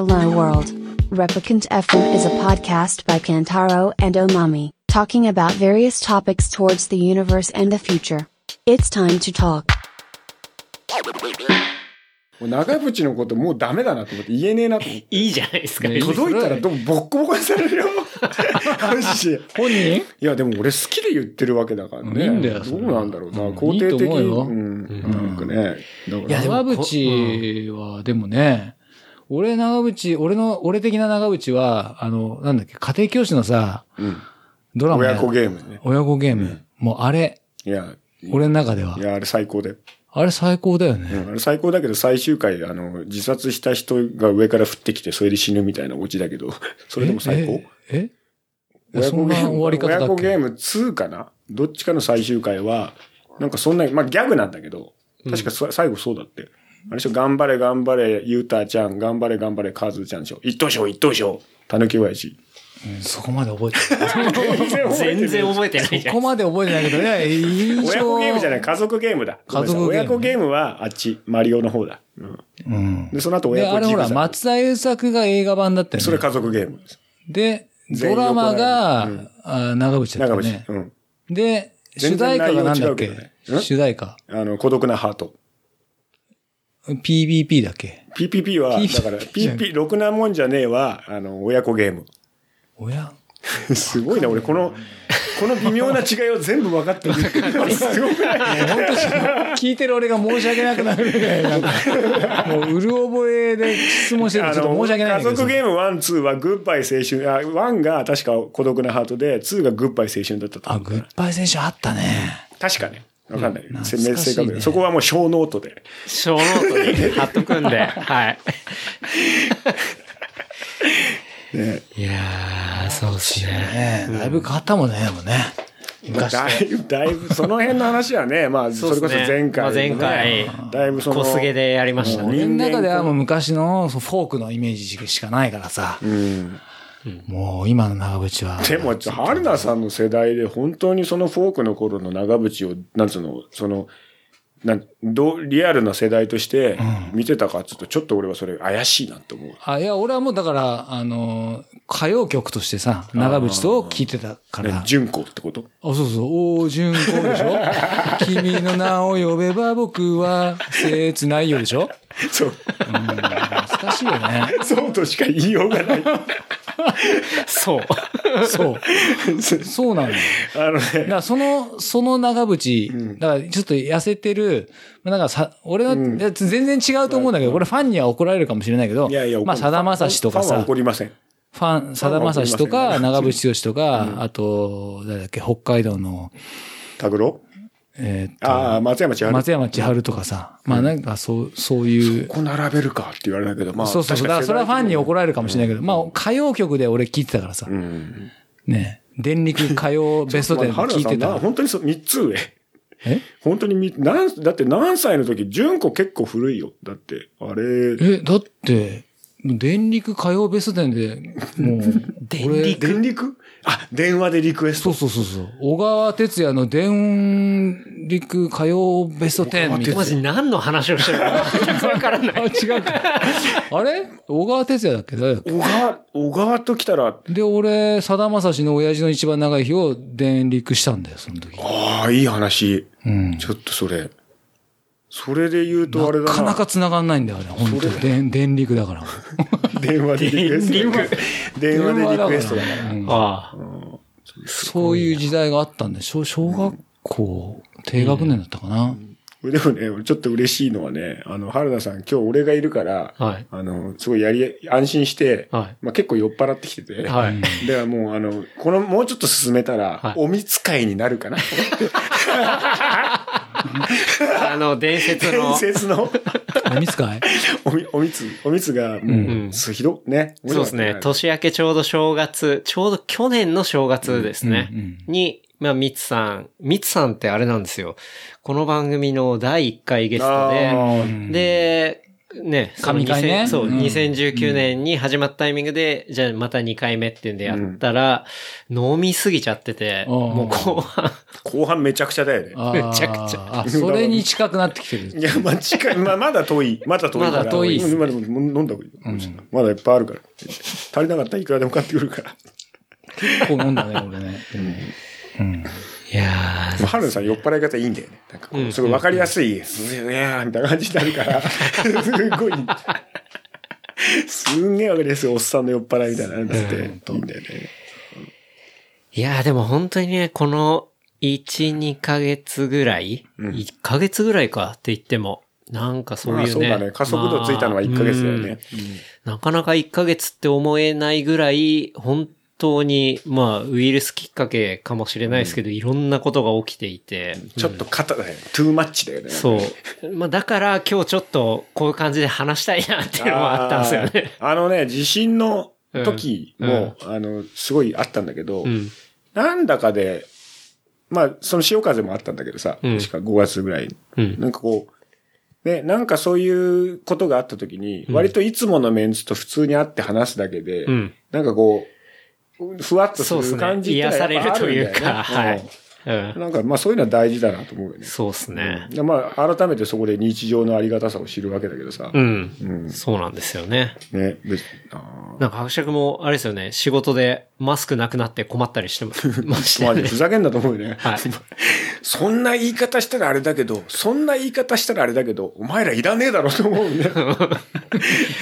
Hello World. Replicant FM is a podcast by Kantaro and Omami, talking about various topics towards the universe and the future. It's time to talk. もう長渕のこともうダメだなと思って言えねえなと思って。いいじゃないですか。ね届いたらどうボッコボコにされるよ。マジで本人？いや、でも俺好きで言ってるわけだからね。いいんだよそどれうなんだろうな。うん肯定的いいと思うようん。なんかね。だからいやでも長渕は、でもね、俺長渕、俺の、俺的な長渕は、あの、なんだっけ、家庭教師のさ、うんドラマや親子ゲームね。親子ゲーム。もうあれ、いや、俺の中ではいや、あれ最高だよ。あれ最高だよね。うん、あれ最高だけど最終回、あの、自殺した人が上から降ってきて、それで死ぬみたいなオチだけど、それでも最高？ええそんな親子ゲーム、終わり方だっけ？親子ゲーム2かな？どっちかの最終回は、なんかそんな、まあギャグなんだけど、確かそ、最後そうだって。あれでしょ、頑張れ頑張れ、ゆうたちゃん、頑張れ頑張れ、カズちゃんでしょ。一等賞、一等賞、たぬき親父。そこまで覚えてない。全然覚えてないじゃん。そこまで覚えてないけどね、親子ゲームじゃない、家族ゲームだ。家族ゲーム親子ゲームはあっち、マリオの方だ。うん。うん。で、その後で、親子あれほら、松田優作が映画版だったよね。それ家族ゲームです。で、ドラマが、横並びあ長渕だ長渕。ったよね。うん。で、主題歌がなんだっけ？ねん？主題歌。あの、孤独なハート。PBP だっけ PPP は、だから、PP、ろくなもんじゃねえは、あの、親子ゲーム。親？すごいな、俺、この、この微妙な違いを全部分かってる。すごくない？本当聞いてる俺が申し訳なくなるぐらい、なんか、もう、うる覚えで質問してるとちょっと申し訳ない家。族ゲーム1、2はグッバイ青春、あ、1が確か孤独なハートで、2がグッバイ青春だったとあ、グッバイ選手あったね。確かね。わかんない。正確にそこはもう小ノートで。小ノートに貼っとくんで。はい。ね。いやー、そうですね。ねだいぶ変わったもんね、でもね。昔だいぶ、だいぶ、その辺の話はね、まあ、それこそ前回、まあ前回、だいぶその、小菅でやりましたね。俺の中ではもう昔のそうフォークのイメージしかないからさ。うん。もう今の長渕は。でも、春菜さんの世代で本当にそのフォークの頃の長渕を、なんつうの、その、なんどうリアルな世代として見てたかっつうと、ちょっと俺はそれ怪しいなって思う。あ、いや、俺はもうだから、あの、歌謡曲としてさ、長渕と聴いてたから。あ、純子ってこと？そうそう、おー、純子でしょ？君の名を呼べば僕は切ないよでしょ？そう。うん、懐かしいよね。そうとしか言いようがない。そう。そう。そう。なんだよ。あのだかね、らその、その長渕、だからちょっと痩せてる、まあなんかさ、俺は、いや全然違うと思うんだけど、これファンには怒られるかもしれないけど、いやいや、まあ、さだまさしとかさ。ファンは、怒りません。ファン、さだまさしとか、長渕剛とか、あと、誰だっけ、北海道の、タグロ？えーっとああ、松山千春。松山千春とかさ、まあなんかそう、そういう、ここ並べるかって言われたけど、まあ、そうそうそう、だからそれはファンに怒られるかもしれないけど、まあ歌謡曲で俺聞いてたからさ。う、ん。ね、電力歌謡ベスト10聞いてた。本当にそ三つ上。え？本当にみ、なん、だって何歳の時、純子結構古いよ。だって、あれ、え、だって、電力歌謡ベスト10で、もう、俺、電力？あ、電話でリクエスそト。うそうそうそう。小川哲也の電力歌謡ベスト10みたいなマ。ジ何の話をしてるか全 くわからない。あ、違うか。あれ？小川哲也だっけ？誰だっけ？小川、小川と来たら、で、俺、さだまさしの親父の一番長い日を電力したんだよ、その時。ああ、いい話。うん。ちょっとそれ。それで言うとあれだな。なかなか繋がんないんだよね、本当に。電、電力 だから。電話でリクエスト。電話でリクエストだから。うんああ。そういう時代があったんで、小小学校、低学年だったかな。でもね、俺ちょっと嬉しいのはね、あの、春菜さん今日俺がいるから、はいあの、すごいやり、安心して、はいまあ結構酔っ払ってきてて、はい。ではもうあの、この、もうちょっと進めたら、はいおみつ会になるかな。あの、伝説の伝。説の、おみつかい？おみ、おみつ、おみつが、もう、うんすひど、ね。そうですね。年明けちょうど正月、ちょうど去年の正月ですね。うんうんに、まあ、ミツさん。ミツさんってあれなんですよ。この番組の第1回ゲストあで、ーで、ね、その神回ね2000そう、うん2019年に始まったタイミングで、じゃあまた2回目っていうんでやったら、飲みすぎちゃってて、うんもう後半、後半めちゃくちゃだよね。めちゃくちゃあ、それに近くなってきてる。いや、まあ、近い、まあ、まだ遠い。まだ遠いから。まだ遠いっすね飲んだ方がいいよ。まだいっぱいあるから。足りなかったらいくらでも買ってくるから。結構飲んだね、俺ね。うん。いやまあ春菜さん酔っ払い方いいんだよね。なんかこう、すごいわかりやすい、すげえ、みたいな感じになるから、すごい、すんげえわかりやすいおっさんの酔っ払いみたいなのになって、いいんだよね。ーいやーでも本当にね、この1、2ヶ月ぐらい、1ヶ月ぐらいかって言っても、なんかそういうね。まあそうだね。加速度ついたのは1ヶ月だよまあね。なかなか1ヶ月って思えないぐらい、本当に、まあ、ウイルスきっかけかもしれないですけど、いろんなことが起きていて。ちょっと肩だよ。トゥーマッチだよね。そう。まあ、だから今日ちょっとこういう感じで話したいなっていうのもあったんですよね。あのね、地震の時も、あの、すごいあったんだけど、うん。なんだかで、まあ、その潮風もあったんだけどさ、うん確か5月ぐらいに。うん。なんかこう、ね、なんかそういうことがあった時に、割といつものメンツと普通に会って話すだけで、うん。なんかこう、ふわっとする感。じって癒されるというか、はい。なんかまあそういうのは大事だなと思うよね。そうですね。でまあ改めてそこで日常のありがたさを知るわけだけどさ。うん。うんそうなんですよね。ね、別あなんか伯爵も、あれですよね、仕事でマスクなくなって困ったりして ましたよねーまあふ。ざけんなと思うよね。はい。そんな言い方したらあれだけど、そんな言い方したらあれだけど、お前らいらねえだろうと思うね。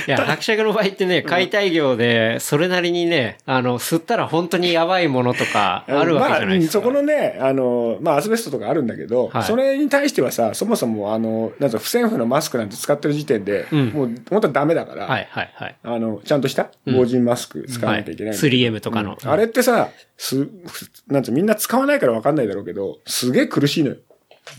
いや、伯爵の場合ってね、解体業で、それなりにね、あの、吸ったら本当にやばいものとかあるわけじゃないですか。まあ、そこのね、あの、まあ、アスベストとかあるんだけど、はいそれに対してはさ、そもそも、あの、なんか、不織布のマスクなんて使ってる時点で、うんもう、本当はダメだから、はいはいはい。あの、ちゃんとした防塵マスク使わは。ないきゃいけないんだけど 3M とかの。あれってさ、す、なんつう、みんな使わないからわかんないだろうけど、すげえ苦しいのよ。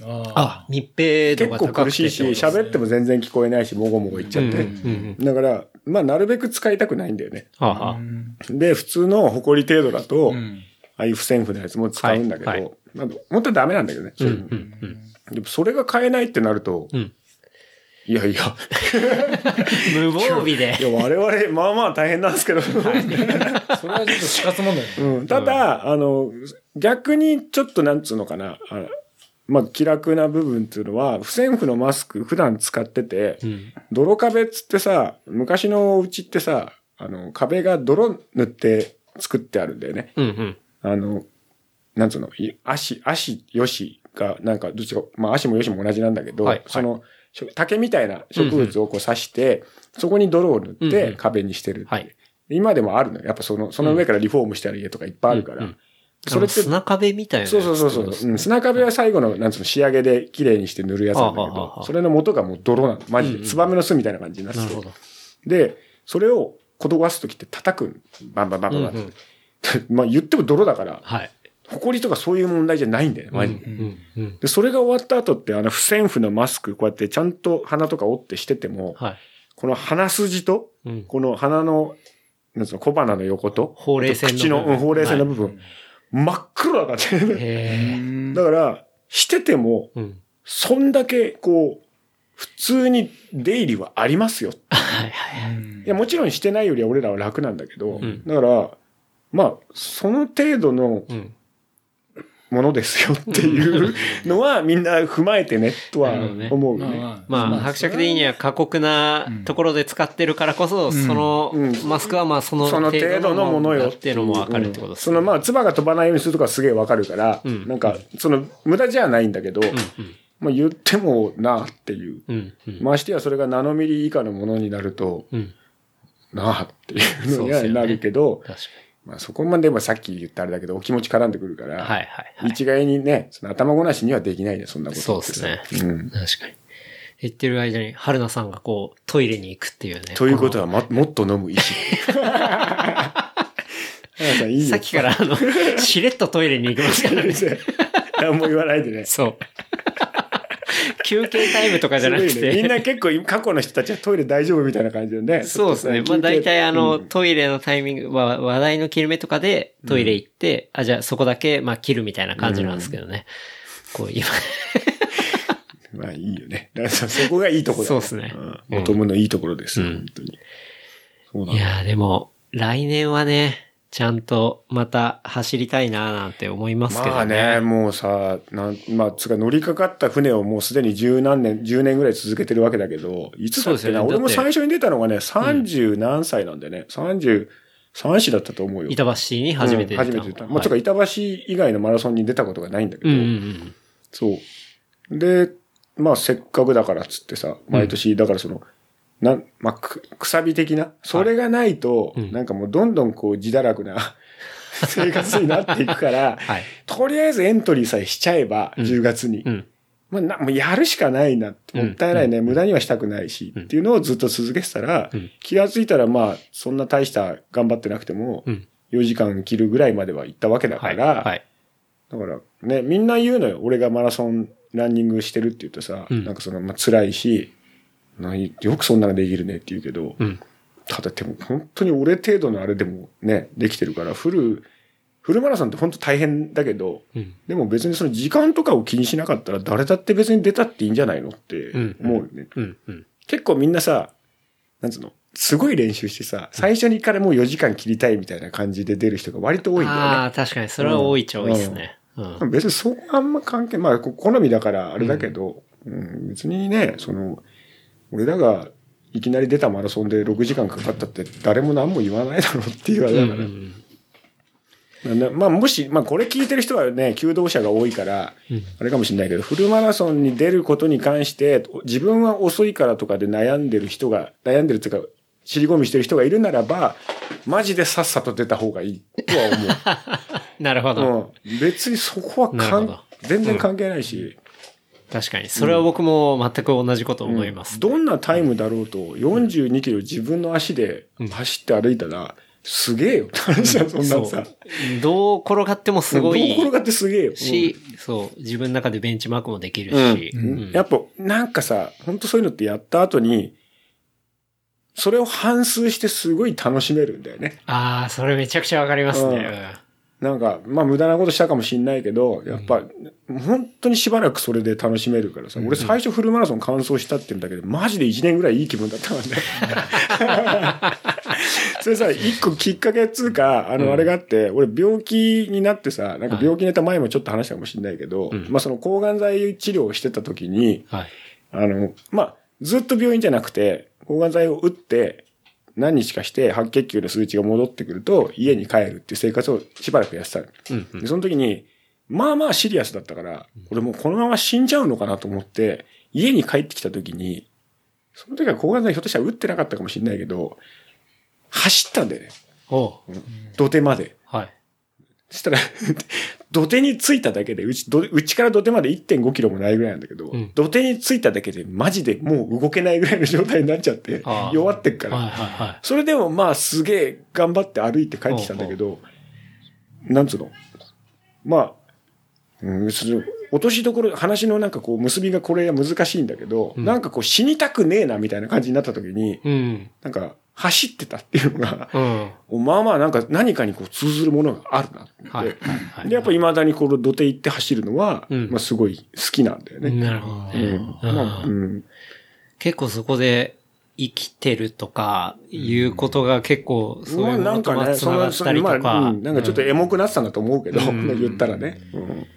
あ、密閉度結構が高くて苦しいし、喋っても全然聞こえないし、もごもご言っちゃって。うんうん。だから、まあ、なるべく使いたくないんだよね。はあはあで、普通の埃程度だと、んああいう不線布のやつも使うんだけど、はいはいまあ本当はダメなんだけどね。そういうんうん。でもそれが買えないってなると、うんいやいや、無防備でい。や我々、まあまあ大変なんですけど、それはちょっと死活問題ね。うん、ただ、あの、逆にちょっとなんつうのかな、あまあ気楽な部分っていうのは、不線布のマスク普段使ってて、うん。泥壁っつってさ、昔のお家ってさ、あの、壁が泥塗って作ってあるんだよね。うんうん。あの、なんつうの、い足、足よしが、なんか、どっちか、まあ足もよしも同じなんだけど、はいその、竹みたいな植物をこう刺して、そこに泥を塗っうんうてん壁にしてるはい今でもあるのよ。やっぱその、その上からリフォームしてある家とかいっぱいあるから。うんうんそれって、砂壁みたいなそうそうそうそう、うん。砂壁は最後の、なんつうの、仕上げで綺麗にして塗るやつなんだけどそれの元がもう泥なの。マジで。うんうんツバメの巣みたいな感じになっててなるほど。で、それをこどわすときって叩くんバンバンバンバン。うんうん まあ言っても泥だから、はい。埃とかそういう問題じゃないんだよね、マジで。うんうん。で、それが終わった後って、あの、不線布のマスク、こうやってちゃんと鼻とか折ってしてても、はい。この鼻筋と、うん。この鼻の、なんつうの、小鼻の横と、ほうれい線の部分口の、うんほうれい線の部分、真っ黒だったね。へえ。だから、してても、うん。そんだけ、こう、普通に出入りはありますよ。はいはい。いや、もちろんしてないよりは俺らは楽なんだけど、んだから、まあ、その程度のうん。ものですよっていうのはみんな踏まえてね、とは思うよね。まあ、伯爵でいいには過酷なところで使ってるからこそ、そのうん。マスクはまあそのその程度のものよ。だっていうのもわかるってことですそのまあ、唾が飛ばないようにするとかすげえわかるから、うん。なんか、その、無駄じゃないんだけど、まあ言ってもなっていう。うん。うん。ましてやそれがナノミリ以下のものになると、うん。なあっていうのにはなるけど、確かまあそこまではさっき言ったあれだけど、お気持ち絡んでくるから、に。はいはいはい。一概にね、その頭ごなしにはできないね、そんなことそうですね。うん。確かに。言ってる間に、春菜さんがこう、トイレに行くっていうね。ということは、ま、もっと飲む意志。花さんいいよさっきからあの、しれっとトイレに行きますからね。何も言わないでね。そう。休憩タイムとかじゃなくすごいねみんて。な結構過去の人たちはトイレ大丈夫みたいな感じでね。そうですね。まあ大体あの、トイレのタイミングは、話題の切れ目とかでトイレ行って、あ、じゃあそこだけ、まあ切るみたいな感じなんですけどね。こう今、まあいいよね。だからそそこがいいところだ、そうっすねうん。求むのいいところですよ、うん本当に。そうないの。やーでも、来年はね、ちゃんとまた走りたいなーなんて思いますけどまあね、もうさ、なん、まあ、つうか乗りかかった船をもうすでに十何年、十年ぐらい続けてるわけだけど、いつだっけな、ね俺も最初に出たのがね、三十何歳なんでね、三十三歳だったと思うよ。板橋市に初めて出た。うん初めて出た。まあ、はいつうか板橋以外のマラソンに出たことがないんだけど、うんうんうん。そう。で、まあ、せっかくだからっつってさ、毎年、だからその、なん、まあ、く、くさび的な、それがないと、うんなんかもうどんどんこう、自堕落な 生活になっていくから、はい。とりあえずエントリーさえしちゃえば、うん10月に。うん。まあな、もうやるしかないなもったいないね、無駄にはしたくないし、うんっていうのをずっと続けてたら、うん気がついたらまあ、そんな大した頑張ってなくても、うん。4時間切るぐらいまでは行ったわけだかはい。ら、はい。だからね、みんな言うのよ。俺がマラソン、ランニングしてるって言うとさ、うんなんかその、まあ、辛いし、何よくそんなのできるねって言うけど、うん。ただでも本当に俺程度のあれでもね、できてるから、フル、フルマラソンって本当大変だけど、うん。でも別にその時間とかを気にしなかったら誰だって別に出たっていいんじゃないのってうん思うよね。結構みんなさ、なんつうの、すごい練習してさ、最初にからもう4時間切りたいみたいな感じで出る人が割と多いんだよね。ああ、確かに、それは多いっちゃ多いですね。うん。別にそこあんま関係、まあ、こ好みだからあれだけど、うん別にね、その、俺らがいきなり出たマラソンで6時間かかったって誰も何も言わないだろうっていうあれだから。うんなまあ、もし、まあ、これ聞いてる人はね、求道者が多いから、うん。あれかもしれないけど、フルマラソンに出ることに関して、自分は遅いからとかで悩んでる人が、悩んでるっていうか、尻込みしてる人がいるならば、マジでさっさと出た方がいい。とは なるほど。別にそこはかん全然関係ないし、確かに。それは僕も全く同じこと思います。どんなタイムだろうと、42キロ自分の足で走って歩いたら、すげえよって話だ、そんなさ。う。どう転がってもすごいどう転がってすげえよ。し、そう、自分の中でベンチマークもできるうんし。うんやっぱ、なんかさ、本当そういうのってやった後に、それを反数してすごい楽しめるんだよね。ああ、それめちゃくちゃわかりますうんね。なんか、まあ無駄なことしたかもしんないけど、やっぱ、本当にしばらくそれで楽しめるからさ、俺最初フルマラソン完走したって言うんだけど、マジで1年ぐらいいい気分だったからね。それさ、一個きっかけっつうか、あの、あれがあって、俺病気になってさ、なんか病気になった前もちょっと話したかもしんないけど、うんまあその抗がん剤治療をしてた時に、はい。あの、まあ、ずっと病院じゃなくて、抗がん剤を打って、何日かして白血球の数値が戻ってくると、家に帰るっていう生活をしばらくやってたの。うんうんで、その時に、まあまあシリアスだったから、俺もうこのまま死んじゃうのかなと思って、家に帰ってきた時に、その時は抗がん剤ひょっとしたら打ってなかったかもしれないけど、走ったんだよね。おう土手まで。はい。そしたら、土手に着いただけで、うち、どうちから土手まで1.5キロもないぐらいなんだけど、うん土手に着いただけで、マジでもう動けないぐらいの状態になっちゃって弱ってっから。はいはいはい。それでもまあすげえ頑張って歩いて帰ってきたんだけど、なんつうの？まあ、うん、その落としどころ、話のなんかこう結びがこれが難しいんだけど、うんなんかこう死にたくねえなみたいな感じになった時に、うん。なんか走ってたっていうのが、うん。まあまあなんか何かにこう通ずるものがあるなって。はいはい。で、やっぱ未だにこの土手行って走るのは、うんまあすごい好きなんだよね。なるほどね。うん。まあ。結構そこで生きてるとか、いうことが結構、そうまあいうものとまあなんかね、繋がったりとまあ、か。うんなんかちょっとエモくなってたんだと思うけど、うん言ったらね。うん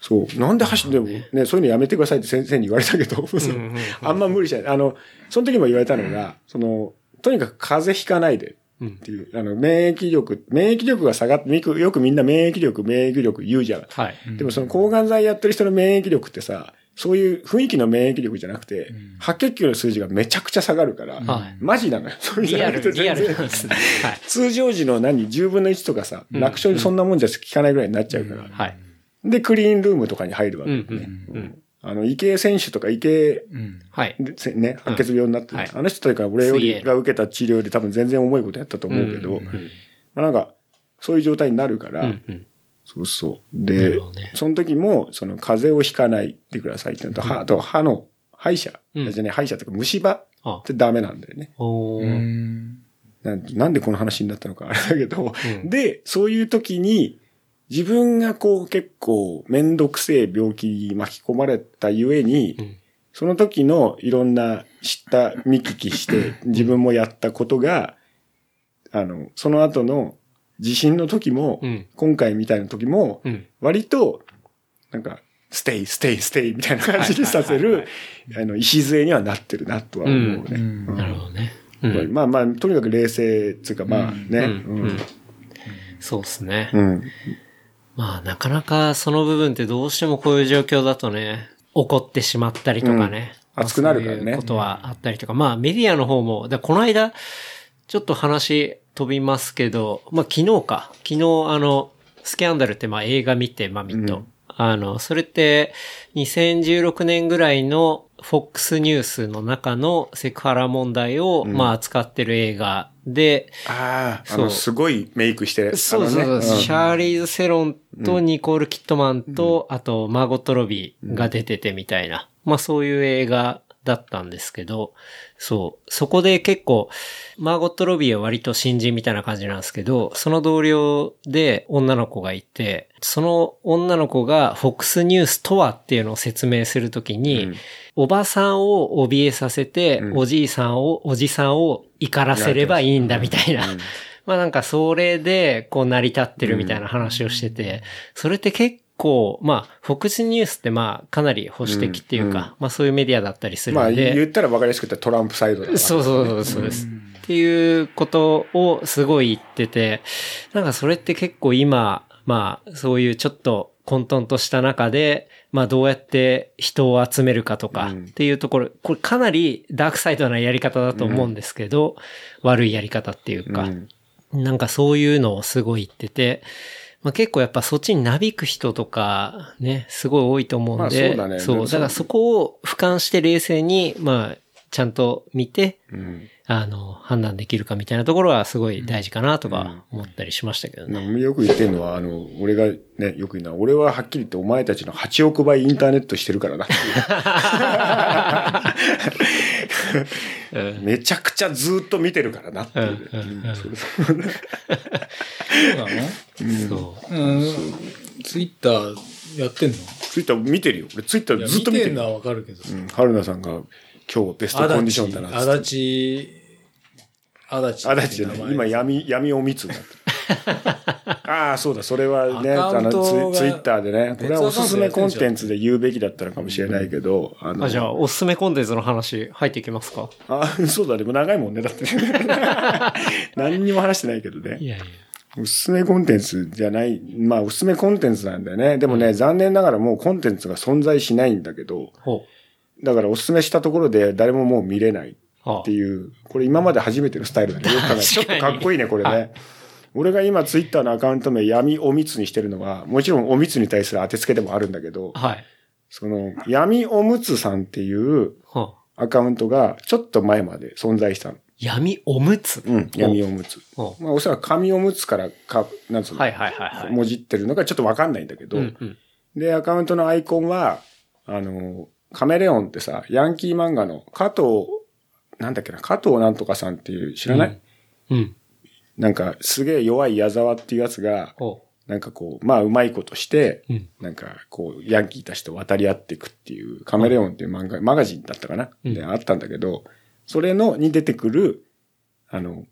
そう。なんで走って、でもね、そういうのやめてくださいって先生に言われたけど、そううんうん あんま無理しない。あの、その時も言われたのが、その、とにかく風邪ひかないでうんっていう、あの、免疫力、免疫力が下がって、みくよくみんな免疫力、免疫力言うじゃん。はい。でもその抗がん剤やってる人の免疫力ってさ、そういう雰囲気の免疫力じゃなくて、白血球の数字がめちゃくちゃ下がるから、はいマジなのよ。そういうのリアル、じゃな。通常時の何、10分の1とかさ、楽勝にそんなもんじゃ効かないぐらいになっちゃうから。はい。で、クリーンルームとかに入るわけ、ねうんうんうんあの、池江選手とか池うん。はい。ね、白血病になってる、はい。あの人とか俺よりが受けた治療より多分全然重いことやったと思うけど、うんまあなんか、そういう状態になるから、うんうん。そうそう。なでね、その時も、その風邪をひかないでくださいってのと、歯あと歯の歯医者、うんじゃね、歯医者とか虫歯あ。ってダメなんだよね。うん。なんなんでこの話になったのかあれだけど、うん。で、そういう時に、自分がこう結構めんどくせえ病気に巻き込まれたゆえに、んその時のいろんな知った見聞きして自分もやったことが、あの、その後の地震の時も、うん今回みたいな時も、うん。割と、なんか、 stay、stay、stay みたいな感じにさせる、あの、礎にはなってるなとは思うね。なるほどね。うん。まあまあ、とにかく冷静っていうか、まあね。そうですね。うん。まあ、なかなかその部分ってどうしてもこういう状況だとね、怒ってしまったりとかね。うん熱くなるからねういうことはあったりとか。まあ、メディアの方も、でこの間、ちょっと話飛びますけど、まあ昨日か。昨日あの、スキャンダルってまあ映画見て、マミと。うんあの、それって2016年ぐらいの FOX ニュースの中のセクハラ問題を、ん。まあ扱ってる映画で、ああ、あそう。の、すごいメイクして、そうそうそう、シャーリーズ・セロンとニコール・キットマンと、あと、マーゴット・ロビーが出ててみたいな、まあそういう映画だったんですけど、そう、そこで結構、マーゴット・ロビーは割と新人みたいな感じなんですけど、その同僚で女の子がいて、その女の子が FOX ニュースとはっていうのを説明するときに、うん。おばさんを怯えさせて、うん。おじいさんを、おじさんを怒らせればいいんだみたいな。うん。まあなんかそれでこう成り立ってるみたいな話をしてて、それって結構、まあ、フォックスニュースってまあかなり保守的っていうか、うんうん。まあそういうメディアだったりするまあ、んで、言ったら分かりやすく言ったらトランプサイドだか。らそうそうそうそうです。っていうことをすごい言ってて、なんかそれって結構今、まあそういうちょっと混沌とした中で、まあどうやって人を集めるかとかうん。っていうところ、これかなりダークサイドなやり方だと思うんですけど、悪いやり方っていうか、うん。なんかそういうのをすごい言ってて、まあ、結構やっぱそっちになびく人とかね、すごい多いと思うんで、まあそうだね。そう、だからそこを俯瞰して冷静に、まあ、ちゃんと見て、うんあの、判断できるかみたいなところはすごい大事かなとか思ったりしましたけどね。なんかよく言ってるのは、あの、俺がね、よく言うのは、俺ははっきり言ってお前たちの8億倍インターネットしてるからなっていう。めちゃくちゃずっと見てるからなっていうそう。ツイッターやってんの？ツイッター見てるよ。俺ツイッターずっと見てる見てんのはわかるけどさ。うん。春菜さんが今日ベストコンディションだなって足立、足立。あだちじゃない。今闇、闇おみつになってる。ああ、そうだ、それはね、あのツイ、ツイッターでね、これはおすすめコンテンツで言うべきだったのかもしれないけど、あの、あ、じゃあ、おすすめコンテンツの話入っていきますか？あ、そうだね、もう長いもんね、だって。何にも話してないけどね。いやいや。おすすめコンテンツじゃない、まあ、おすすめコンテンツなんだよね。でもね、残念ながらもうコンテンツが存在しないんだけど、ほだからおすすめしたところで誰ももう見れない。っていう、これ今まで初めてのスタイルだね。よく考えちょっとかっこいいね、これね。は い俺が今ツイッターのアカウント名闇おみつにしてるのは、もちろんおみつに対する当てつけでもあるんだけど、はい。その闇おむつさんっていうはあ、アカウントがちょっと前まで存在したの。闇おむつ？うん、闇おむつ。まあおそらく紙おむつからか、なんつうの、はいはいはいはい。文字ってるのかちょっとわかんないんだけど、うんうん。で、アカウントのアイコンは、あの、カメレオンってさ、ヤンキー漫画の加藤、なんだっけな、加藤なんとかさんっていう、知らない、うん。なんか、すげえ弱い矢沢っていうやつが、ほなんかこう、まあ、うまいことして、う。うん。なんか、こう、ヤンキーたちと渡り合っていくっていう、カメレオンっていう漫画、マガジンだったかな、うんで、あったんだけど、それの、に出てくる、あの、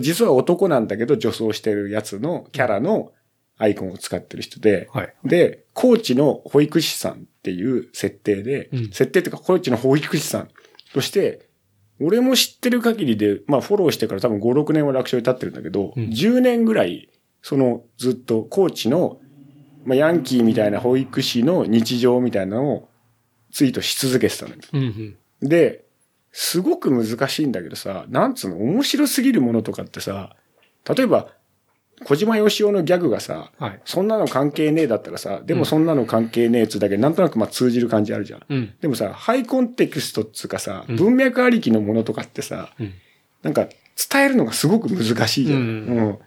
実は男なんだけど女装してるやつのキャラのアイコンを使ってる人で、はい。で、高知の保育士さんっていう設定で、うん設定っていうか、高知の保育士さんとして、俺も知ってる限りで、まあフォローしてから多分5、6年は楽勝に経ってるんだけど、うん10年ぐらい、そのずっと高知の、まあヤンキーみたいな保育士の日常みたいなのをツイートし続けてたのよ。うんうん。で、すごく難しいんだけどさ、なんつうの、面白すぎるものとかってさ、例えば、小島よしおのギャグがさ、はい。そんなの関係ねえだったらさ、でもそんなの関係ねえっつうだけでなんとなくまあ通じる感じあるじゃん。うん。でもさ、ハイコンテクストっつうかさ、うん文脈ありきのものとかってさ、うん。なんか伝えるのがすごく難しいじゃん。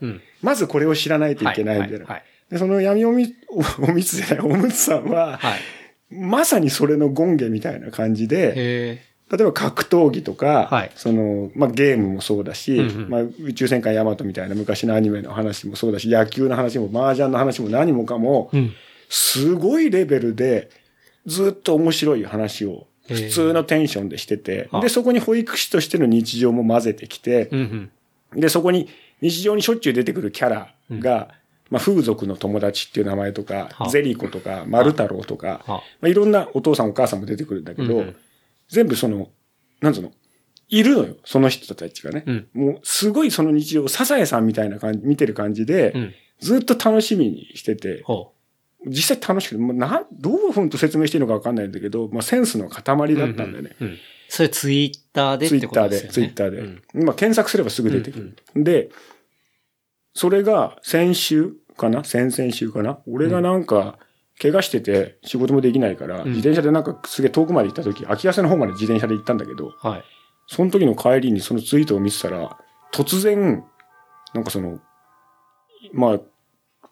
まずこれを知らないといけないみたいな。はい。で、その闇おみ、おおみつじゃない、おむつさんは、はい。まさにそれの権下みたいな感じで、へ例えば格闘技とか、はい。その、まあ、ゲームもそうだし、うんうん。まあ、宇宙戦艦ヤマトみたいな昔のアニメの話もそうだし、野球の話も麻雀の話も何もかも、うん。すごいレベルで、ずっと面白い話を、普通のテンションでしててあ、で、そこに保育士としての日常も混ぜてきて、うんうん。で、そこに日常にしょっちゅう出てくるキャラが、まあ、風俗の友達っていう名前とかは、ゼリコとか、丸太郎とか、はまあ、いろんなお父さんお母さんも出てくるんだけど、うんうん全部その、なんつうの、いるのよ、その人たちがね。うんもう、すごいその日常をサザエさんみたいな感じ、見てる感じで、うん。ずっと楽しみにしてて、ほ実際楽しくて、もうな、どう本当説明していいのかわかんないんだけど、まあ、センスの塊う。だったんだよね。うん。うんそれツイッターでってツイッターで、ことですよね。ツイッターで。うんまあ、検索すればすぐ出てくる。で、それが先週かな？先々週かな？俺がなんか、怪我してて仕事もできないから、ん自転車でなんかすげえ遠くまで行った時、秋ヶ瀬の方まで自転車で行ったんだけど、はい。その時の帰りにそのツイートを見てたら、突然、なんかその、まあ、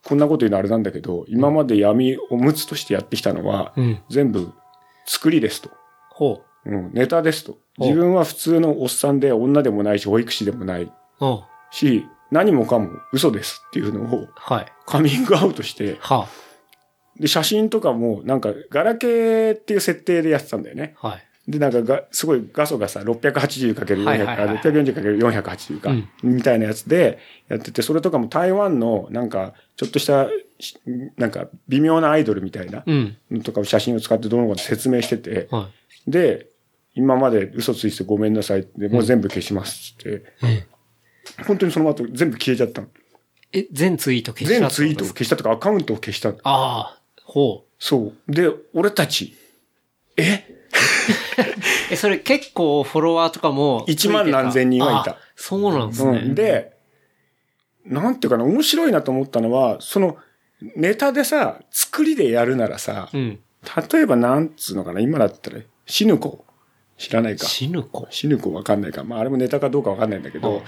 こんなこと言うのあれなんだけど、今まで闇おむつとしてやってきたのは、うん。全部作りですと。ほうん、ネタですと。自分は普通のおっさんで女でもないし、保育士でもないし、何もかも嘘ですっていうのをはい。カミングアウトして、はで、写真とかもなんかガラケーっていう設定でやってたんだよね。はい。で、なんかが、すごい画素がさ、680×400、はいはいはいあ 640×480 か、みたいなやつでやってて、それとかも台湾のなんか、ちょっとした、しなんか微妙なアイドルみたいなとかを写真を使ってどうのこうの説明してて、はで、今まで嘘ついてごめんなさいって、もう全部消しますって、い。え本当にその後全部消えちゃったの。え、全ツイート消した全ツイートを消したとかアカウントを消した。ああ、ほう。そう。で、俺たち、え？え、それ結構フォロワーとかもついてた。1万何千人はいたあそうなんですね。うん。で、なんていうかな、面白いなと思ったのは、その、ネタでさ、作りでやるならさ、うん。例えばなんつうのかな、今だったら、死ぬ子。知らないか。死ぬ子？死ぬ子わかんないか。まあ、あれもネタかどうかわかんないんだけど、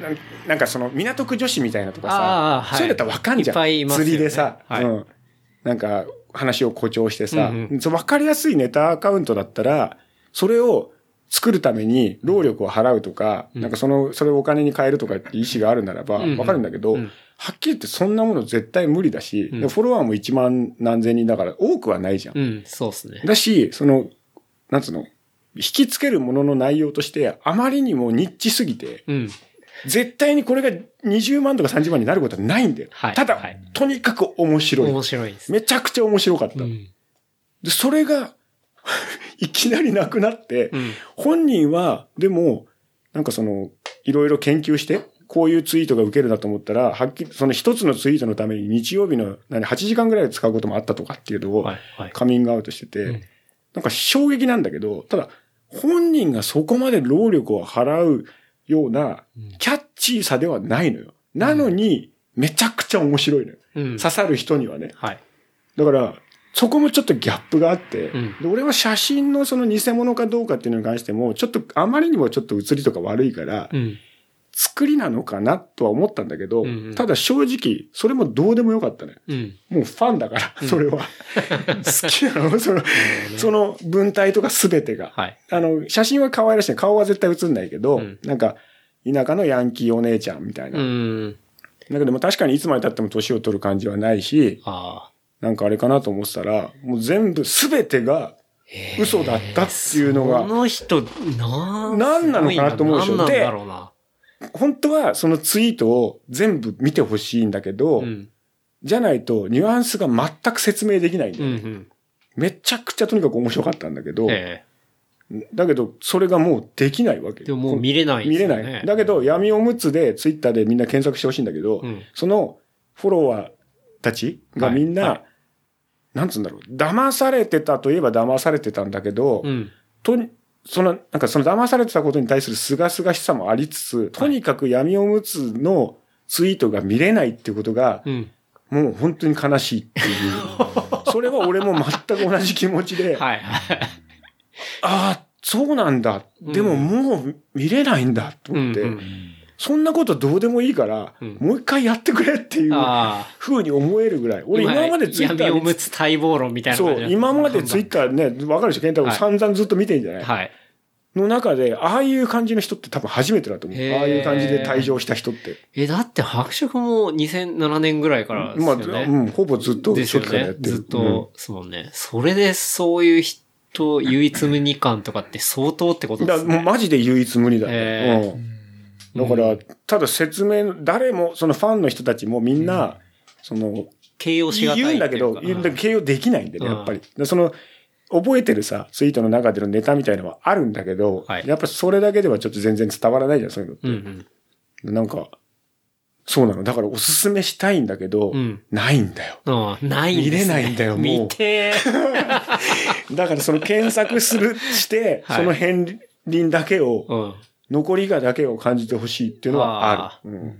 なんなんかその、港区女子みたいなとかさ、ああはいそういうのだったらわかんじゃん。釣りでさ、はいうん。なんか、話を誇張してさ、うんうんそうわかりやすいネタアカウントだったら、それを作るために労力を払うとか、なんかその、それをお金に変えるとかって意思があるならば、うんうんわかるんだけど、うんはっきり言ってそんなもの絶対無理だし、うんでフォロワーも1万何千人だから多くはないじゃん。うん、そうですね。だし、その、なんつうの、引きつけるものの内容として、あまりにもニッチすぎて、うん。絶対にこれが20万とか30万になることはないんだよ。はいただ、はいとにかく面白い。面白いです。めちゃくちゃ面白かった。うん。で、それが、いきなりなくなって、うん。本人は、でも、なんかその、いろいろ研究して、こういうツイートが受けるなと思ったら、はっきり、その一つのツイートのために日曜日の、何、8時間ぐらい使うこともあったとかっていうのを。カミングアウトしてて、うんなんか衝撃なんだけど、ただ、本人がそこまで労力を払うような、キャッチーさではないのよ。なのに、めちゃくちゃ面白いのよ。うん。刺さる人にはね。はい。だから、そこもちょっとギャップがあって、うんで俺は写真のその偽物かどうかっていうのに関しても、ちょっとあまりにもちょっと写りとか悪いから、うん。作りなのかなとは思ったんだけど、うんうんただ正直、それもどうでもよかったね。うん。もうファンだから、それは。好きなの？その、その文体とか全てが。はい。あの、写真は可愛らしい。顔は絶対写んないけど、うんなんか、田舎のヤンキーお姉ちゃんみたいな。うん。だけども確かにいつまで経っても年を取る感じはないし。なんかあれかなと思ってたら、もう全部全てが嘘だったっていうのこが、の人、な何なのかなと思うでしょ何なんだろうな。本当はそのツイートを全部見てほしいんだけど、うん。じゃないとニュアンスが全く説明できないんだよね、うんうん。めちゃくちゃとにかく面白かったんだけど、えだけどそれがもうできないわけえ。でももう見れない見れ。ない。だけど、闇おむつでツイッターでみんな検索してほしいんだけど、うんそのフォロワーたちがみんな、はいはいなんつうんだろう、騙されてたといえば騙されてたんだけど、うん。とに、その、なんかその騙されてたことに対する清々しさもありつつ、とにかく闇おむつのツイートが見れないっていうことが、うん。もう本当に悲しいっていう。それは俺も全く同じ気持ちで、はいはい。ああ、そうなんだ。でももう見れないんだと思って、うんうんそんなことどうでもいいから、うんもう一回やってくれっていうああ。風に思えるぐらい。俺今までツイッタ闇おむーつ待望論みたいなそう、今までツイッターね、わかるでしょケンタロウはい散々ずっと見てんじゃない、はい。の中で、ああいう感じの人って多分初めてだと思う。ああいう感じで退場した人って。え、だって白色も2007年ぐらいからですまあ、よね。うん、ほぼずっと初期からやっ。てる。ねずっと、そうもんね。それでそういう人、唯一無二感とかって相当ってことうん。ですね。だマジで唯一無二だよ。へうん。だから、ただ説明、誰も、そのファンの人たちもみんな、その、形容しがたい言うんだけど、言うんだけど形容できないんでね、うんやっぱり。でその、覚えてるさ、ツイートの中でのネタみたいのはあるんだけど、はいやっぱそれだけではちょっと全然伝わらないじゃん、そういうのって。うんうん。なんか、そうなの。だからおすすめしたいんだけど、うんないんだよ。ないんですね見れないんだよもう見てー だからその検索する、して、はいその片鱗だけを、うん。残りがだけを感じてほしいっていうのはあある。うん